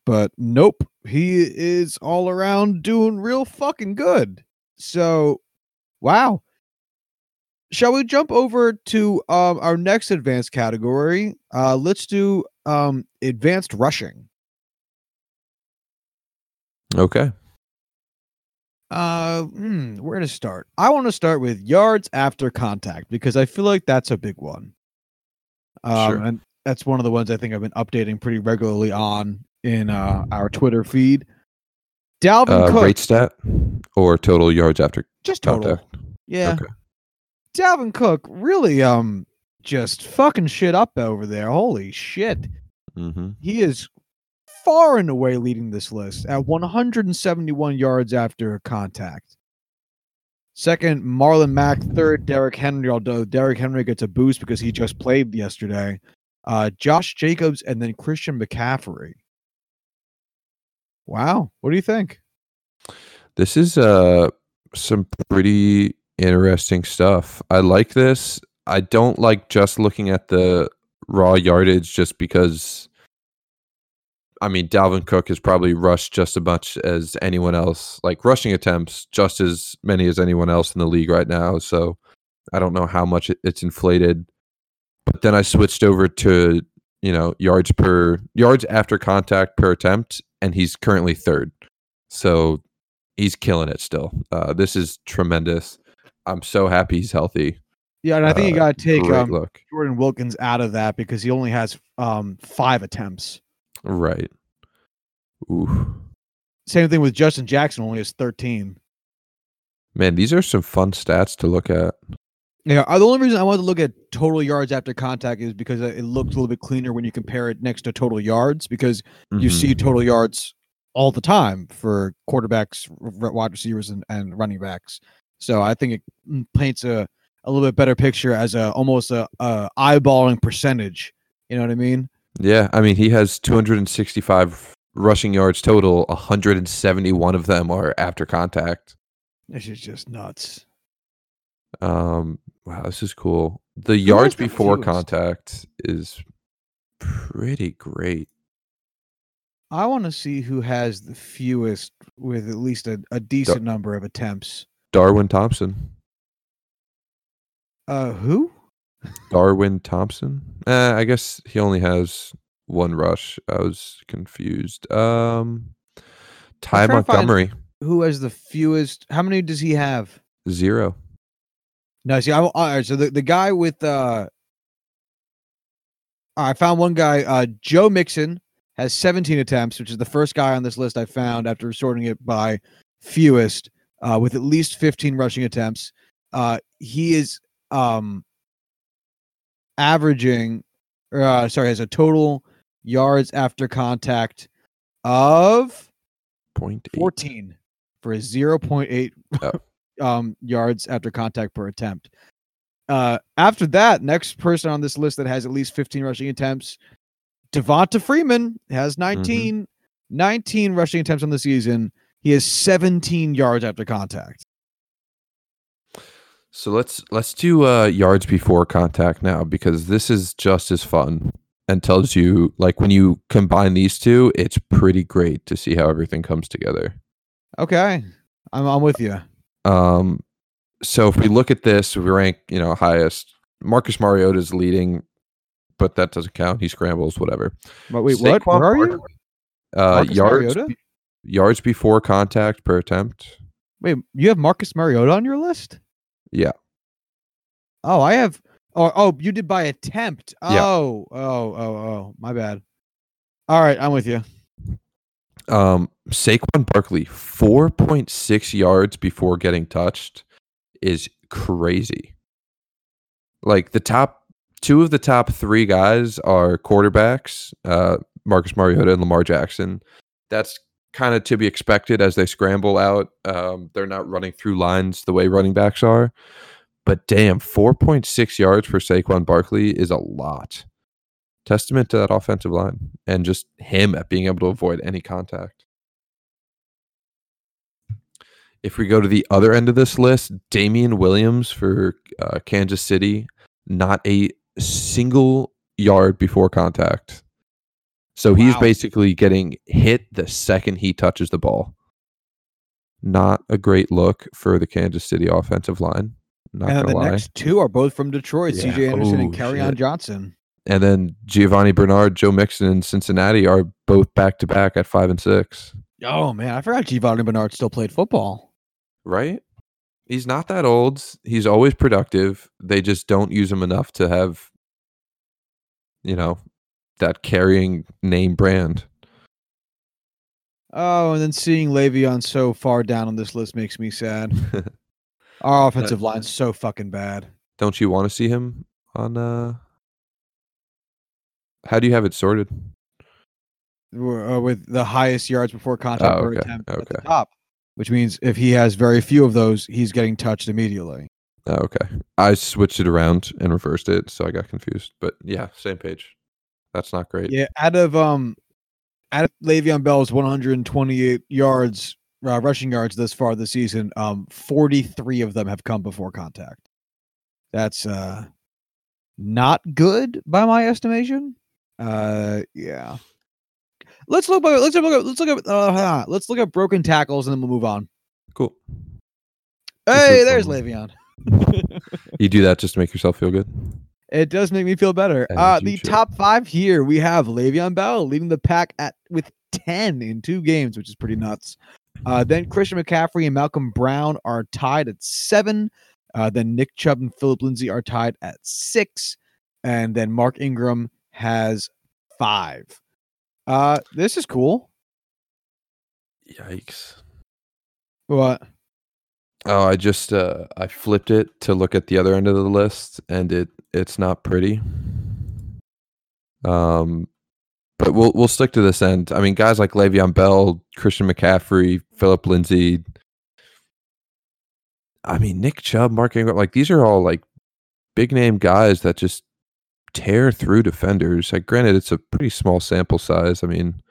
But nope, he is all around doing real fucking good. So, wow. Shall we jump over to um, our next advanced category? Uh, let's do um, advanced rushing. Okay. Uh, hmm, where to start? I want to start with yards after contact because I feel like that's a big one. Um, Sure. and that's one of the ones I think I've been updating pretty regularly on in uh, our Twitter feed. Dalvin Uh, Cook, rate stat or total yards after just total, contact? yeah. Okay. Dalvin Cook really um just fucking shit up over there. Holy shit, Mm-hmm. he is far and away leading this list at 171 yards after contact. Second, Marlon Mack. Third, Derrick Henry. Although Derrick Henry gets a boost because he just played yesterday. Uh, Josh Jacobs and then Christian McCaffrey. Wow, what do you think? This is uh some pretty interesting stuff. I like this. I don't like just looking at the raw yardage just because I mean Dalvin Cook has probably rushed just as much as anyone else, like rushing attempts just as many as anyone else in the league right now. So I don't know how much it's inflated. But then I switched over to, you know, yards per yards after contact per attempt and he's currently third. So he's killing it still. Uh, this is tremendous. I'm so happy he's healthy. Yeah, and I think you Uh, got to take um. Jordan Wilkins out of that because he only has um five attempts. Right. Ooh. Same thing with Justin Jackson, only has 13. Man, these are some fun stats to look at. Yeah, uh, the only reason I wanted to look at total yards after contact is because it looked a little bit cleaner when you compare it next to total yards because you Mhm. see total yards all the time for quarterbacks, wide receivers, and, and running backs. So I think it mm, paints a, a little bit better picture as a almost a, a eyeballing percentage. You know what I mean? Yeah, I mean he has 265 rushing yards total. 171 of them are after contact. This is just nuts. Um, wow, this is cool. The yards before contact is pretty great. I want to see who has the fewest with at least a, a decent number of attempts. Darwin Thompson. Uh, who? Darwin Thompson. Eh, I guess he only has one rush. I was confused. Um, Ty Montgomery Who has the fewest? How many does he have? zero. No, see, I, all right. So the, the guy with uh, I found one guy. Uh, Joe Mixon has 17 attempts, which is the first guy on this list I found after sorting it by fewest, uh, with at least 15 rushing attempts. Uh, he is um averaging, uh, sorry, has a total yards after contact of Point eight. 14 for a 0.8 Oh. um, yards after contact per attempt. Uh, after that, next person on this list that has at least 15 rushing attempts, Devonta Freeman has 19, 19 rushing attempts on the season. He has 17 yards after contact. So let's let's do uh, yards before contact now because this is just as fun and tells you like when you combine these two, it's pretty great to see how everything comes together. Okay, I'm, I'm with you. Um, so if we look at this, we rank you know highest. Marcus Mariota is leading, but that doesn't count. He scrambles, whatever. But wait, what? Saquon Where are you? Uh, yards Mariota? yards before contact per attempt. Wait, you have Marcus Mariota on your list? Yeah. Oh, I have. Oh, oh, you did by attempt. Yeah. Oh, oh, oh, oh. My bad. All right, I'm with you. Um, Saquon Barkley, four point six yards before getting touched, is crazy. Like the top two of the top three guys are quarterbacks, uh, Marcus Mariota and Lamar Jackson. That's kind of to be expected as they scramble out. Um, they're not running through lines the way running backs are. But damn, 4.6 yards for Saquon Barkley is a lot. Testament to that offensive line and just him at being able to avoid any contact. If we go to the other end of this list, Damien Williams for uh, Kansas City, not a single yard before contact. So he's basically getting hit the second he touches the ball. Not a great look for the Kansas City offensive line. Not and the lie. next two are both from Detroit. Yeah. CJ Anderson and Oh, Kerryon. Johnson. and then Giovani Bernard, Joe Mixon, and Cincinnati are both back to back at five and six. Oh man, I forgot Giovani Bernard still played football. Right? He's not that old. He's always productive. They just don't use him enough to have, you know, that carrying name brand. Oh, and then seeing Le'Veon so far down on this list makes me sad. Our offensive line's so fucking bad. don't you want to see him on? uh How do you have it sorted? Uh, with the highest yards before contact Oh, per okay, attempt at the top, which means if he has very few of those, he's getting touched immediately. Oh, okay, I switched it around and reversed it, so I got confused. But yeah, same page. That's not great. Yeah, out of um, out of Le'Veon Bell's 128 yards, uh, rushing yards thus far this season, um, 43 of them have come before contact. That's uh, not good by my estimation. Uh, yeah. Let's look. At, let's look. At, let's look at. Uh, let's look at broken tackles, and then we'll move on. Cool. Hey, there's fun. Le'Veon. You do that just to make yourself feel good. It does make me feel better. Uh, the should. top five here, we have Le'Veon Bell leading the pack at with ten in two games, which is pretty nuts. Uh, then Christian McCaffrey and Malcolm Brown are tied at seven. Uh, then Nick Chubb and Philip Lindsay are tied at six, and then Mark Ingram has five. Uh, this is cool. Yikes. What? Oh, I just uh I flipped it to look at the other end of the list and it it's not pretty. Um but we'll we'll stick to this end. I mean, guys like Le'Veon Bell, Christian McCaffrey, Philip Lindsay. I mean, Nick Chubb, Mark Ingram, like these are all like big name guys that just tear through defenders. Like, granted, it's a pretty small sample size. I mean,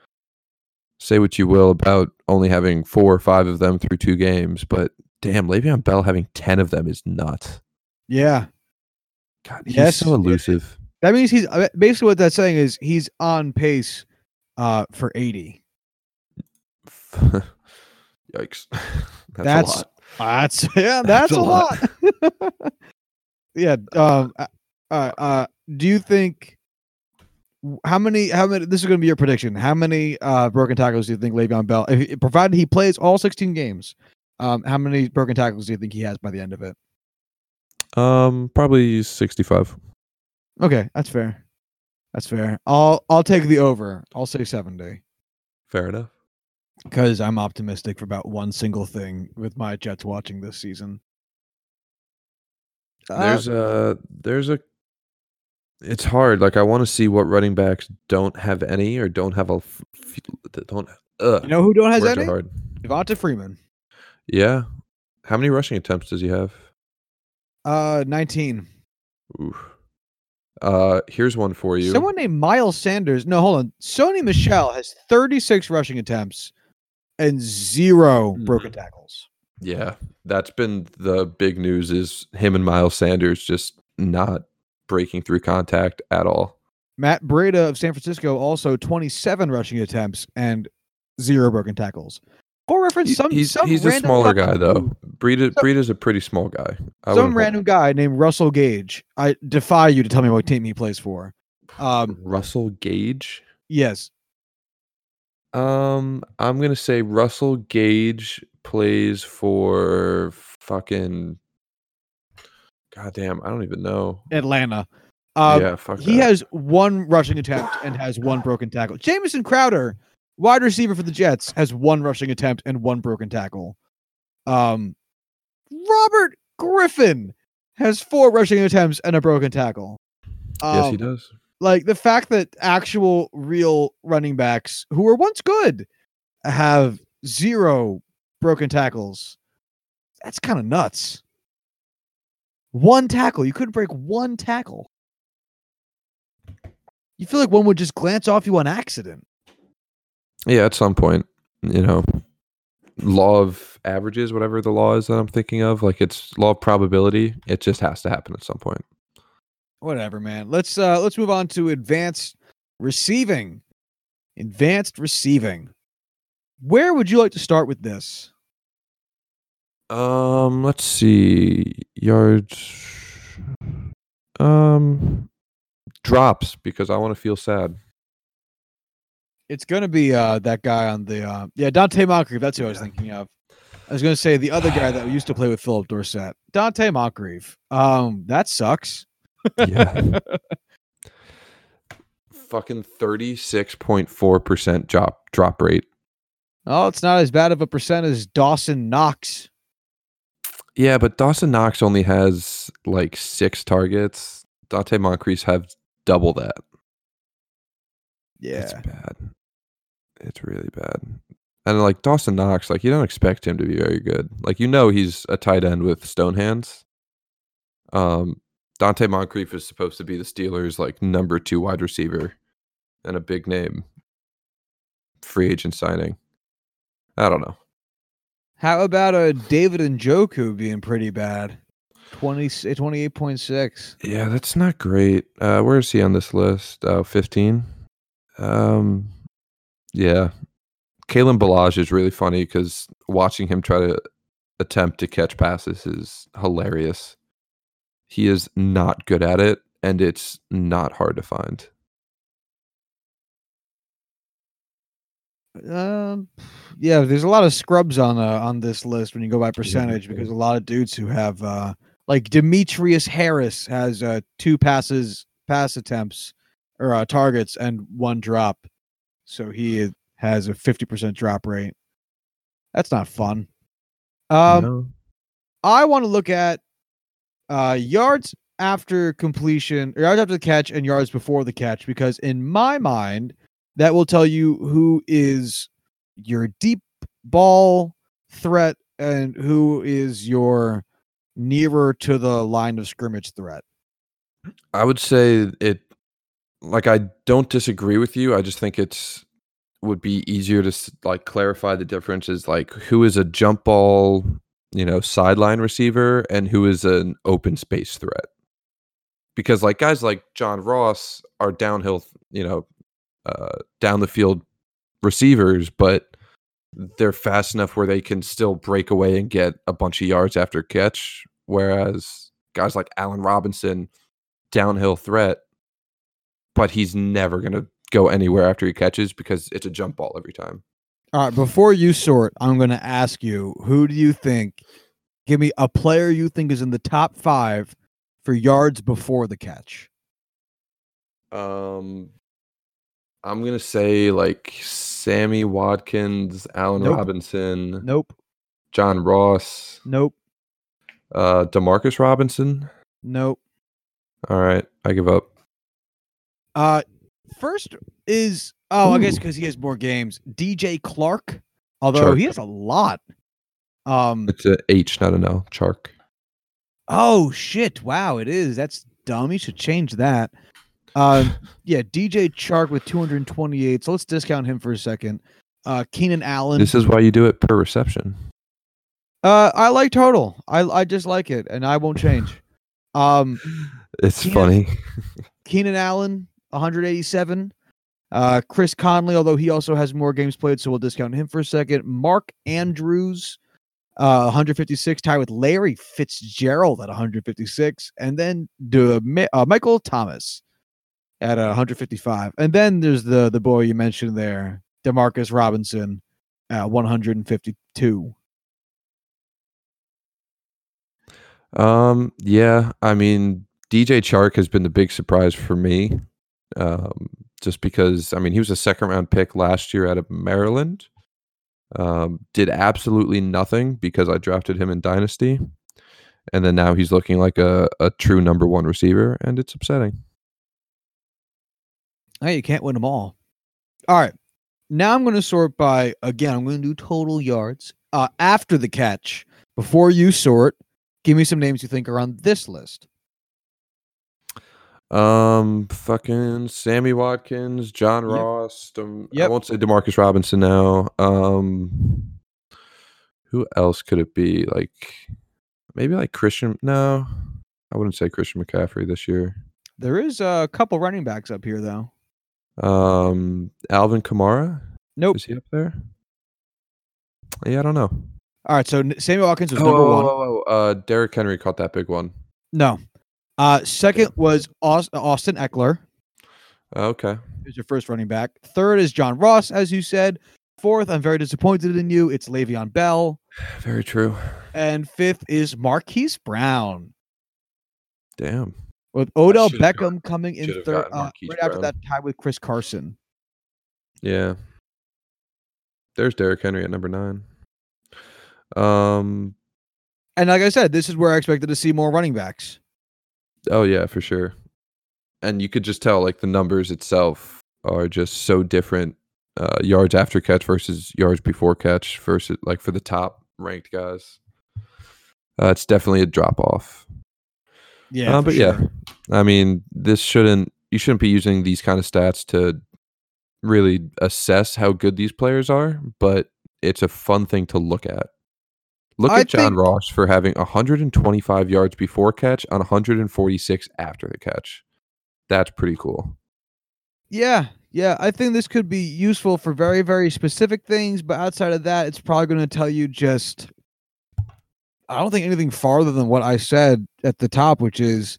say what you will about only having four or five of them through two games, but damn, Le'Veon Bell having ten of them is nuts. Yeah. God, he's Yes, so elusive. That means he's uh, basically what that's saying is he's on pace uh for 80. Yikes. That's, That's- a lot. That's yeah, that's, That's a a lot. yeah, um uh, uh uh do you think how many how many this is going to be your prediction. How many uh broken tackles do you think Le'Veon Bell if, provided he plays all 16 games? Um how many broken tackles do you think he has by the end of it? Um, probably sixty-five. Okay, that's fair. That's fair. I'll I'll take the over. I'll say 70 Fair enough. because I'm optimistic for about one single thing with my Jets watching this season. Uh, There's a there's a it's hard. Like I want to see what running backs don't have any or don't have a f- f- don't. Uh, you know who don't has words any? hard. Devonta Freeman. Yeah. How many rushing attempts does he have? Uh 19. Oof. Uh, here's one for you. Someone named Miles Sanders. No, hold on. Sony Michel has 36 rushing attempts and 0 Mhm. broken tackles. Yeah, that's been the big news. Is him and Miles Sanders just not breaking through contact at all. Matt Breida of San Francisco also 27 rushing attempts and zero broken tackles. For reference, some he's some he's a smaller guy though. who- Breida So- Breida's a pretty small guy. I Some random guy named Russell Gage. I defy you to tell me what team he plays for. Um, Russell Gage. yes, Um, I'm gonna say Russell Gage plays for fucking. Goddamn, I don't even know. Atlanta. Um, yeah, fuck He that. has one rushing attempt and has one broken tackle. Jamison Crowder, wide receiver for the Jets, has one rushing attempt and one broken tackle. Um, Robert Griffin has four rushing attempts and a broken tackle. yes, he Um, does. Like the fact that actual real running backs who were once good have zero broken tackles. That's kind of nuts. One tackle. You couldn't break one tackle. You feel like one would just glance off you on accident. Yeah, at some point, you know, law of averages, whatever the law is that I'm thinking of, like it's law of probability. It just has to happen at some point. Whatever, man. Let's uh let's move on to advanced receiving. Advanced receiving. Where would you like to start with this? Um, let's see. Yards. Um, drops because I want to feel sad. It's gonna be uh that guy on the uh yeah, Donte Moncrief. That's who I was thinking of. I was gonna say the other guy that used to play with Philip Dorsett. Donte Moncrief. Um, that sucks. Yeah. Fucking thirty six point four percent drop drop rate. Oh, it's not as bad of a percent as Dawson Knox. Yeah, but Dawson Knox only has like six targets. Donte Moncrief have double that. Yeah. It's Yeah. bad. It's really bad. And like Dawson Knox, like you don't expect him to be very good. Like you know he's a tight end with stone hands. Um Donte Moncrief is supposed to be the Steelers' like number two wide receiver and a big name free agent signing. I don't know. How about a David Njoku being pretty bad? 20, 28.6. Yeah, that's not great. Uh where is he on this list? Oh, 15. Um yeah. Kalen Ballage is really funny because watching him try to attempt to catch passes is hilarious. He is not good at it, and it's not hard to find. Um, yeah, there's a lot of scrubs on uh, on this list when you go by percentage because a lot of dudes who have uh like Demetrius Harris has uh two passes pass attempts or uh, targets and one drop, so he has a fifty percent drop rate. That's not fun. Um, No. I want to look at uh, yards after completion, or yards after the catch, and yards before the catch, because in my mind, that will tell you who is your deep ball threat and who is your nearer to the line of scrimmage threat. I would say it like I don't disagree with you. I just think it's would be easier to like clarify the differences like who is a jump ball, you know, sideline receiver and who is an open space threat. Because like guys like John Ross are downhill, you know, uh down the field receivers, but they're fast enough where they can still break away and get a bunch of yards after catch whereas guys like Allen Robinson downhill threat but he's never going to go anywhere after he catches because it's a jump ball every time. All right, before you sort, I'm going to ask you who do you think? Give me a player you think is in the top five for yards before the catch. Um, I'm gonna say like Sammy Watkins, Allen Nope. Robinson, Nope. John Ross, Nope. uh, Demarcus Robinson. Nope. All right, I give up. Uh, first is oh, I guess because he has more games. DJ Clark, although Chark. he has a lot. Um. It's a H, not an L. Chark. Oh shit! Wow, it is. That's dumb. You should change that. Um. yeah, DJ Chark with 228. So let's discount him for a second. Uh, Keenan Allen. This is why you do it per reception. Uh, I like total. I I just like it, and I won't change. Um, It's Keenan- funny. Keenan Allen, 187. Uh, Chris Conley, although he also has more games played, so we'll discount him for a second. Mark Andrews, uh, 156, tied with Larry Fitzgerald at 156, and then the uh, Michael Thomas at uh, 155, and then there's the the boy you mentioned there, Demarcus Robinson, at 152. Um, yeah, I mean, DJ Chark has been the big surprise for me. Um, just because I mean he was a second round pick last year out of Maryland. Um, did absolutely nothing because I drafted him in Dynasty. And then now he's looking like a, a true number one receiver, and it's upsetting. Hey, you can't win them all. All right. Now I'm going to sort by again. I'm going to do total yards uh, after the catch. Before you sort, give me some names you think are on this list. Um, fucking Sammy Watkins, John Yep. Ross. Dem- I won't say Demarcus Robinson now. Um, who else could it be? Like maybe like Christian. No, I wouldn't say Christian McCaffrey this year. There is a couple running backs up here though. Um, Alvin Kamara. Nope. Is he up there? Yeah, I don't know. All right. So Samuel Watkins was Oh, number oh, one. oh, oh, uh, Derrick Henry caught that big one. No. Uh, second was Aus- Austin Ekeler. Okay. Who's your first running back? Third is John Ross, as you said. Fourth, I'm very disappointed in you. It's Le'Veon Bell. Very true. And fifth is Marquise Brown. Damn. with Odell should've got- Beckham coming in third, uh, right after Brown. that tie with Chris Carson. Yeah. There's Derrick Henry at number nine. Um. And like I said, this is where I expected to see more running backs. Oh yeah, for sure. And you could just tell, like the numbers itself are just so different. Uh, yards after catch versus yards before catch versus like for the top ranked guys. Uh, it's definitely a drop off. Yeah, Uh, but yeah. I mean, this shouldn't you shouldn't be using these kind of stats to really assess how good these players are, but it's a fun thing to look at. Look I at John think- Ross for having 125 yards before catch on 146 after the catch. That's pretty cool. Yeah, yeah. I think this could be useful for very, very specific things, but outside of that, it's probably going to tell you just. I don't think anything farther than what I said at the top, which is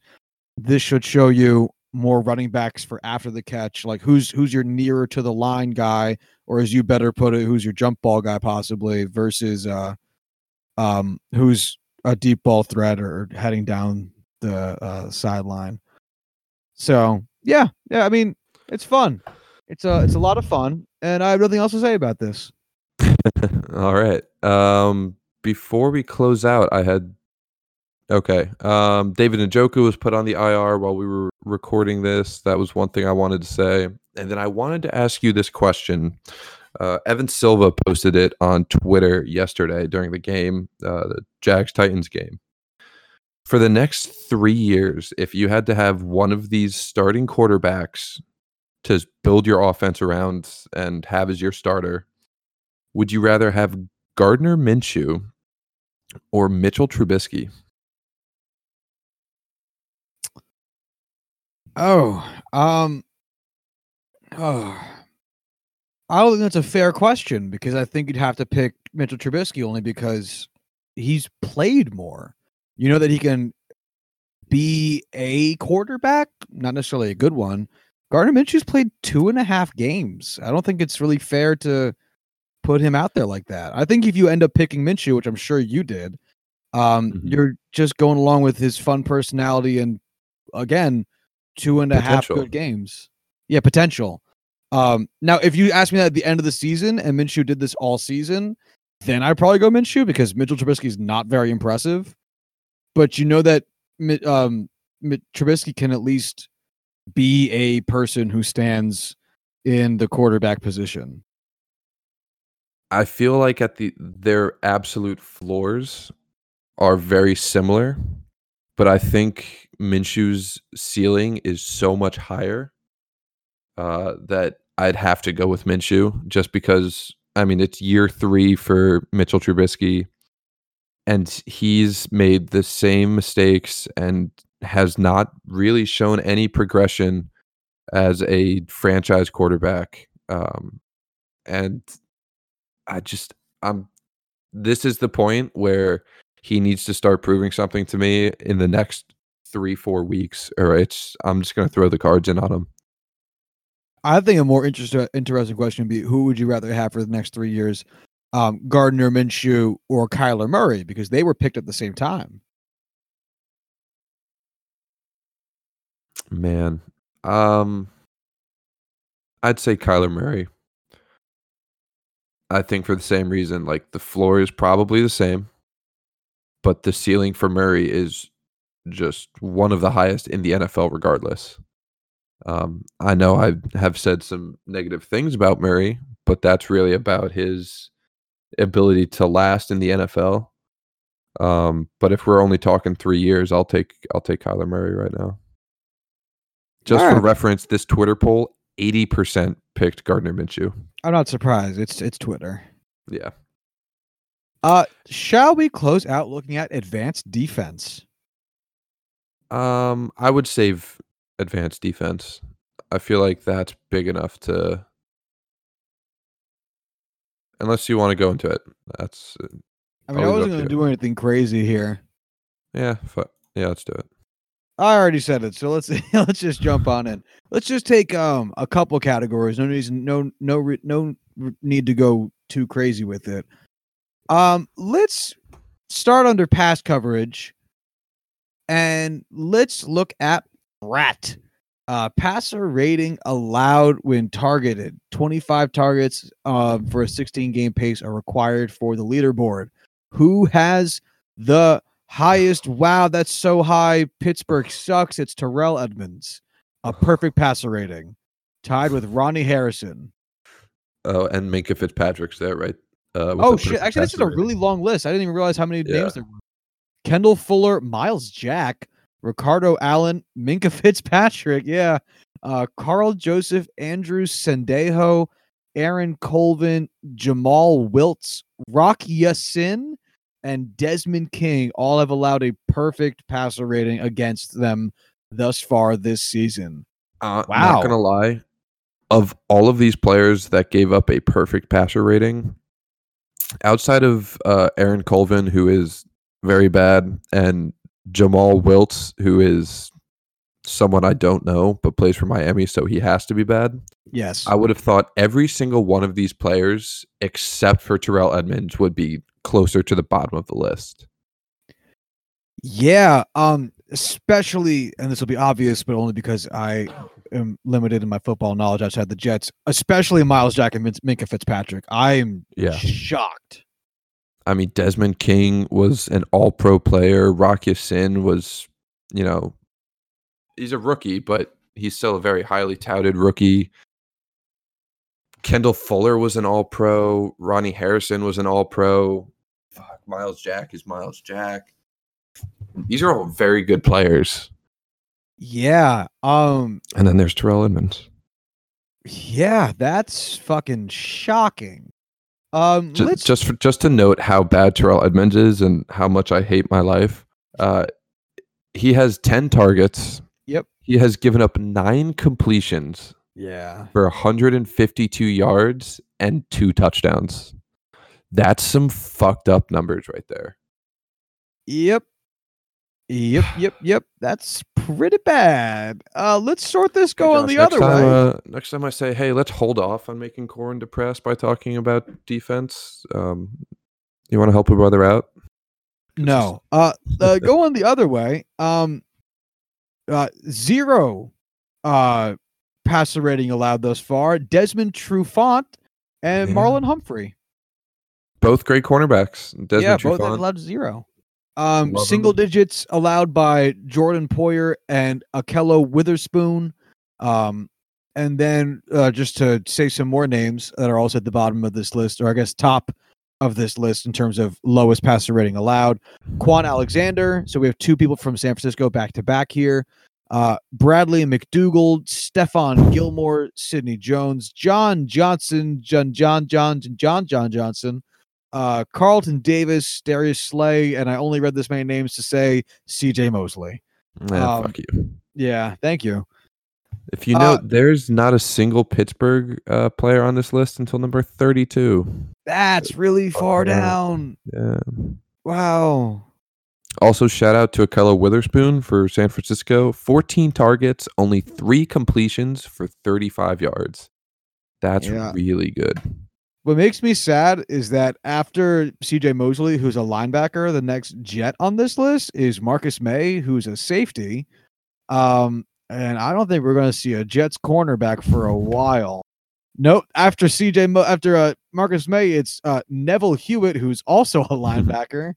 this should show you more running backs for after the catch, like who's who's your nearer to the line guy, or as you better put it, who's your jump ball guy possibly versus uh, um, who's a deep ball threat or heading down the uh, sideline. So yeah, yeah. I mean, it's fun. It's a it's a lot of fun, and I have nothing else to say about this. All right. Um, before we close out, I had Okay. Um, David Njoku was put on the IR while we were recording this. That was one thing I wanted to say. And then I wanted to ask you this question. Uh, Evan Silva posted it on Twitter yesterday during the game, uh, the Jags Titans game. For the next three years, if you had to have one of these starting quarterbacks to build your offense around and have as your starter, would you rather have Gardner Minshew or Mitchell Trubisky? Oh, um, oh, I don't think that's a fair question because I think you'd have to pick Mitchell Trubisky only because he's played more. You know that he can be a quarterback, not necessarily a good one. Gardner Minshew's played two and a half games. I don't think it's really fair to put him out there like that. I think if you end up picking Minshew, which I'm sure you did, um, Mhm. you're just going along with his fun personality and again, two and a half Potential. good games. Yeah, potential. Um, now if you ask me that at the end of the season and Minshew did this all season, then I'd probably go Minshew because Mitchell Trubisky is not very impressive. But you know that um, Trubisky can at least be a person who stands in the quarterback position. I feel like at the their absolute floors are very similar, but I think Minshew's ceiling is so much higher uh, that I'd have to go with Minshew just because I mean it's year three for Mitchell Trubisky, and he's made the same mistakes and has not really shown any progression as a franchise quarterback. Um, and I just I'm this is the point where he needs to start proving something to me in the next three, four weeks, or it's I'm just gonna throw the cards in on him. I think a more interesting interesting question would be who would you rather have for the next three years, um, Gardner Minshew or Kyler Murray because they were picked at the same time. Man. Um I'd say Kyler Murray. I think for the same reason, like the floor is probably the same, but the ceiling for Murray is just one of the highest in the NFL regardless. Um, I know I have said some negative things about Murray, but that's really about his ability to last in the NFL. Um, but if we're only talking three years, I'll take I'll take Kyler Murray right now. Just for reference, this Twitter poll, eighty percent picked Gardner Minshew. I'm not surprised. It's it's Twitter. Yeah. Uh, shall we close out looking at advanced defense? Um, I would save advanced defense. I feel like that's big enough to. Unless you want to go into it, that's uh, I mean, I wasn't going to do anything crazy here. yeah, fu- yeah. Let's do it. I already said it, so let's let's just jump on in. Let's just take um a couple categories. No reason, no no no need to go too crazy with it. Um, let's start under pass coverage, and let's look at rat. Uh, passer rating allowed when targeted. Twenty five targets uh, for a sixteen game pace are required for the leaderboard. Who has the highest. Wow, that's so high. Pittsburgh sucks. It's Terrell Edmunds, a perfect passer rating, tied with Ronnie Harrison. Oh, and Minkah Fitzpatrick's there, right? Uh, Oh shit! Actually, this is passer a rating. really long list. I didn't even realize how many Yeah. names there were. Kendall Fuller, Myles Jack, Ricardo Allen, Minkah Fitzpatrick, yeah, uh, Karl Joseph, Andrew Sendejo, Aaron Colvin, Jomal Wiltz, Rock Ya-Sin, and Desmond King all have allowed a perfect passer rating against them thus far this season. Uh, Wow. Not gonna lie, of all of these players that gave up a perfect passer rating, outside of uh, Aaron Colvin, who is very bad, and Jomal Wiltz, who is someone I don't know but plays for Miami, so he has to be bad. Yes. I would have thought every single one of these players, except for Terrell Edmunds, would be closer to the bottom of the list. Yeah, um, especially, and this will be obvious, but only because I am limited in my football knowledge outside the Jets, especially Myles Jack and Minkah Fitzpatrick. I am Yeah. shocked. I mean, Desmond King was an all pro player. Rock Ya-Sin was, you know, he's a rookie, but he's still a very highly touted rookie. Kendall Fuller was an all pro. Ronnie Harrison was an all pro. Fuck, Myles Jack is Myles Jack. These are all very good players. Yeah. Um. And then there's Terrell Edmunds. Yeah, that's fucking shocking. Um. Just, just for, just to note how bad Terrell Edmunds is and how much I hate my life. Uh, he has ten targets. Yep. He has given up nine completions Yeah. for 152 yards and two touchdowns. That's some fucked up numbers right there. Yep. Yep. Yep. Yep. That's pretty bad. Uh. Let's sort this Hey, going Josh, the other time, way. Uh, next time I say, hey, let's hold off on making Corin depressed by talking about defense. Um, you want to help a brother out? No. Uh, uh going the other way. Um uh zero uh passer rating allowed thus far. Desmond Trufant and Yeah. Marlon Humphrey. Both great cornerbacks. Desmond yeah, both Trufant. allowed zero. Um Love single digits allowed by Jordan Poyer and Ahkello Witherspoon. Um and then uh, just to say some more names that are also at the bottom of this list, or I guess top of this list in terms of lowest passer rating allowed. Kwon Alexander. So we have two people from San Francisco back to back here. Uh, Bradley McDougald, Stephon Gilmore, Sidney Jones, John Johnson, John John John John John Johnson, uh, Carlton Davis, Darius Slay, and I only read this many names to say C.J. Mosley. Yeah, um, fuck you. Yeah, thank you. If you know, uh, there's not a single Pittsburgh uh, player on this list until number 32. That's really far yeah. down. Yeah. Wow. Also, shout out to Ahkello Witherspoon for San Francisco. 14 targets, only three completions for 35 yards. That's Yeah. really good. What makes me sad is that after CJ Mosley, who's a linebacker, the next jet on this list is Marcus Maye, who's a safety. Um, and I don't think we're going to see a Jets cornerback for a while. Nope. After CJ, Mo- after uh, Marcus Maye, it's uh, Neville Hewitt, who's also a linebacker.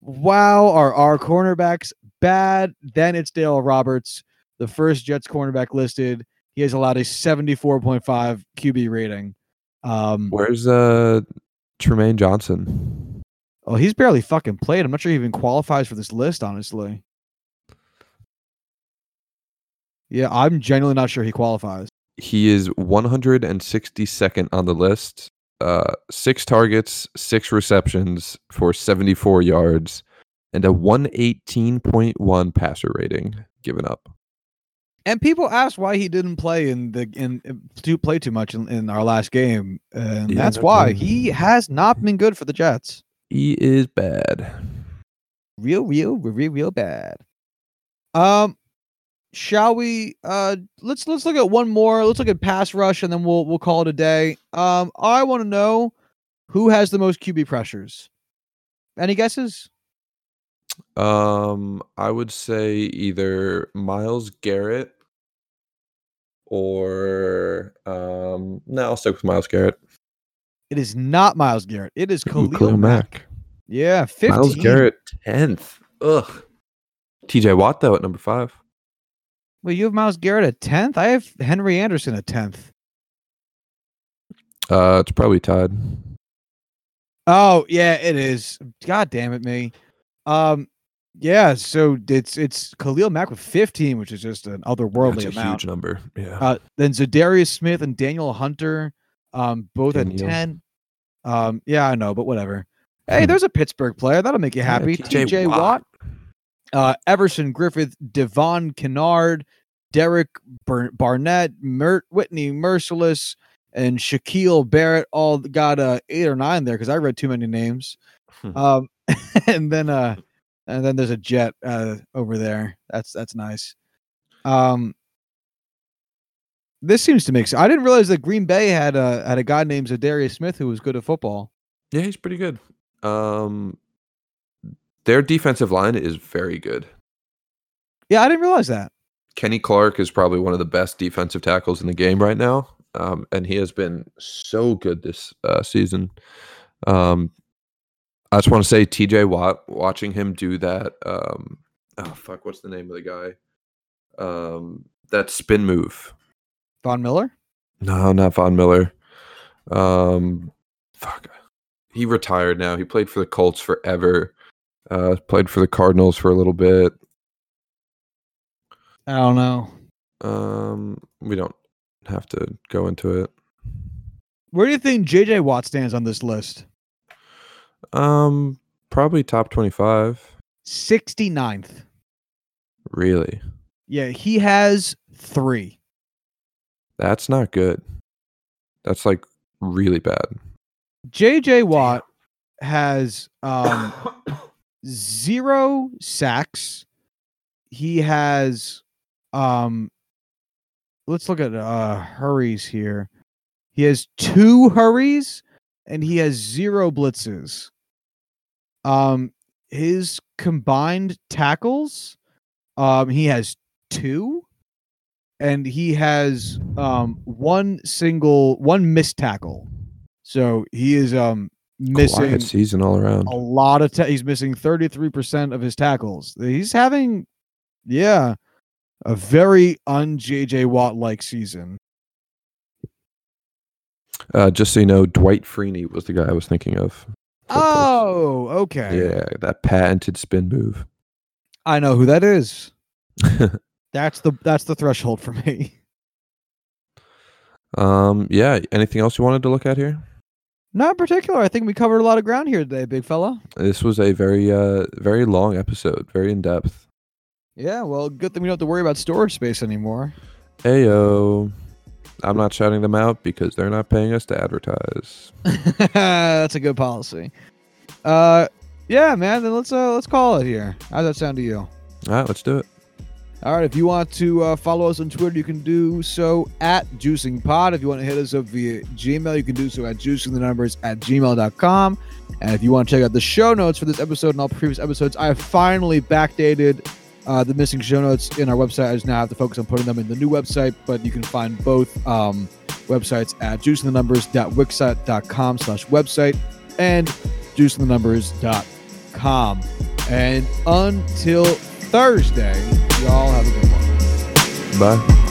wow, are our cornerbacks bad? Then it's Dale Roberts, the first Jets cornerback listed. He has allowed a 74.5 QB rating. Um, Where's uh Trumaine Johnson? Oh, he's barely fucking played. I'm not sure he even qualifies for this list, honestly. Yeah, I'm genuinely not sure he qualifies. He is 162nd on the list. Uh, six targets, six receptions for 74 yards, and a 118.1 passer rating given up. And people ask why he didn't play in the in to play too much in, in our last game, and Yeah, that's no why kidding. he has not been good for the Jets. He is bad. Real, real, real, real bad. Um, shall we? Uh, let's let's look at one more. Let's look at pass rush, and then we'll we'll call it a day. Um, I want to know who has the most QB pressures. Any guesses? Um, I would say either Myles Garrett or um no, I'll stick with Myles Garrett. It is not Myles Garrett. It is Ooh, Khalil, Mack. Yeah, 15. Myles Garrett tenth. Ugh. TJ Watt though at number five. Well, you have Myles Garrett at 10th. I have Henry Anderson at 10th. Uh it's probably tied. Oh, yeah, it is. God damn it, me. Um, yeah, so it's it's Khalil Mack with 15, which is just an otherworldly That's a amount. huge number. Yeah. Uh, then Za'Darius Smith and Danielle Hunter, um, both at 10. Um, yeah, I know, but whatever. Hey, Hmm. there's a Pittsburgh player. That'll make you Yeah, happy. TJ TJ Watt. Watt, uh, Everson Griffen, Devon Kennard, Derek Bar- Barnett, Mert Whitney Mercilus, and Shaquille Barrett all got uh, eight or nine there because I read too many names. Hmm. Um, and then uh, and then there's a jet uh over there. That's that's nice. Um, this seems to make sense. I didn't realize that Green Bay had a had a guy named Za'Darius Smith who was good at football. Yeah, he's pretty good. Um their defensive line is very good. Yeah, I didn't realize that. Kenny Clark is probably one of the best defensive tackles in the game right now, um, and he has been so good this uh, season. Um, I just want to say TJ Watt watching him do that um oh fuck what's the name of the guy? Um that spin move. Von Miller. No, not Von Miller. Um fuck. He retired now. He played for the Colts forever. Uh played for the Cardinals for a little bit. I don't know. Um we don't have to go into it. Where do you think JJ Watt stands on this list? Um probably top 25. 69th. Really? Yeah, he has three. That's not good. That's like really bad. JJ Watt has um zero sacks. He has um let's look at uh hurries here. He has two hurries and he has zero blitzes. Um his combined tackles um he has two and he has um one single one missed tackle. So he is um missing Quiet season all around. a lot of ta- he's missing 33% of his tackles. He's having yeah, a very un JJ Watt like season. Uh, just so you know, Dwight Freeney was the guy I was thinking of. For the Colts. Oh, okay. yeah, that patented spin move. I know who that is. That's the that's the threshold for me. um, yeah. Anything else you wanted to look at here? Not in particular. I think we covered a lot of ground here today, big fella. This was a very, uh, very long episode, very in depth. Yeah, well, good thing we don't have to worry about storage space anymore. Ayo. I'm not shouting them out because they're not paying us to advertise. That's a good policy. Uh, yeah, man. Then let's uh let's call it here. How's that sound to you? All right, let's do it. All right. If you want to uh, follow us on Twitter, you can do so at Juicing Pod. If you want to hit us up via Gmail, you can do so at juicing the numbers at gmail.com. And if you want to check out the show notes for this episode and all previous episodes, I have finally backdated uh, the missing show notes in our website. I just now have to focus on putting them in the new website, but you can find both um, websites at juicingthenumbers.wixsite.com slash website and juicingthenumbers.com. And until Thursday, y'all have a good one. Bye.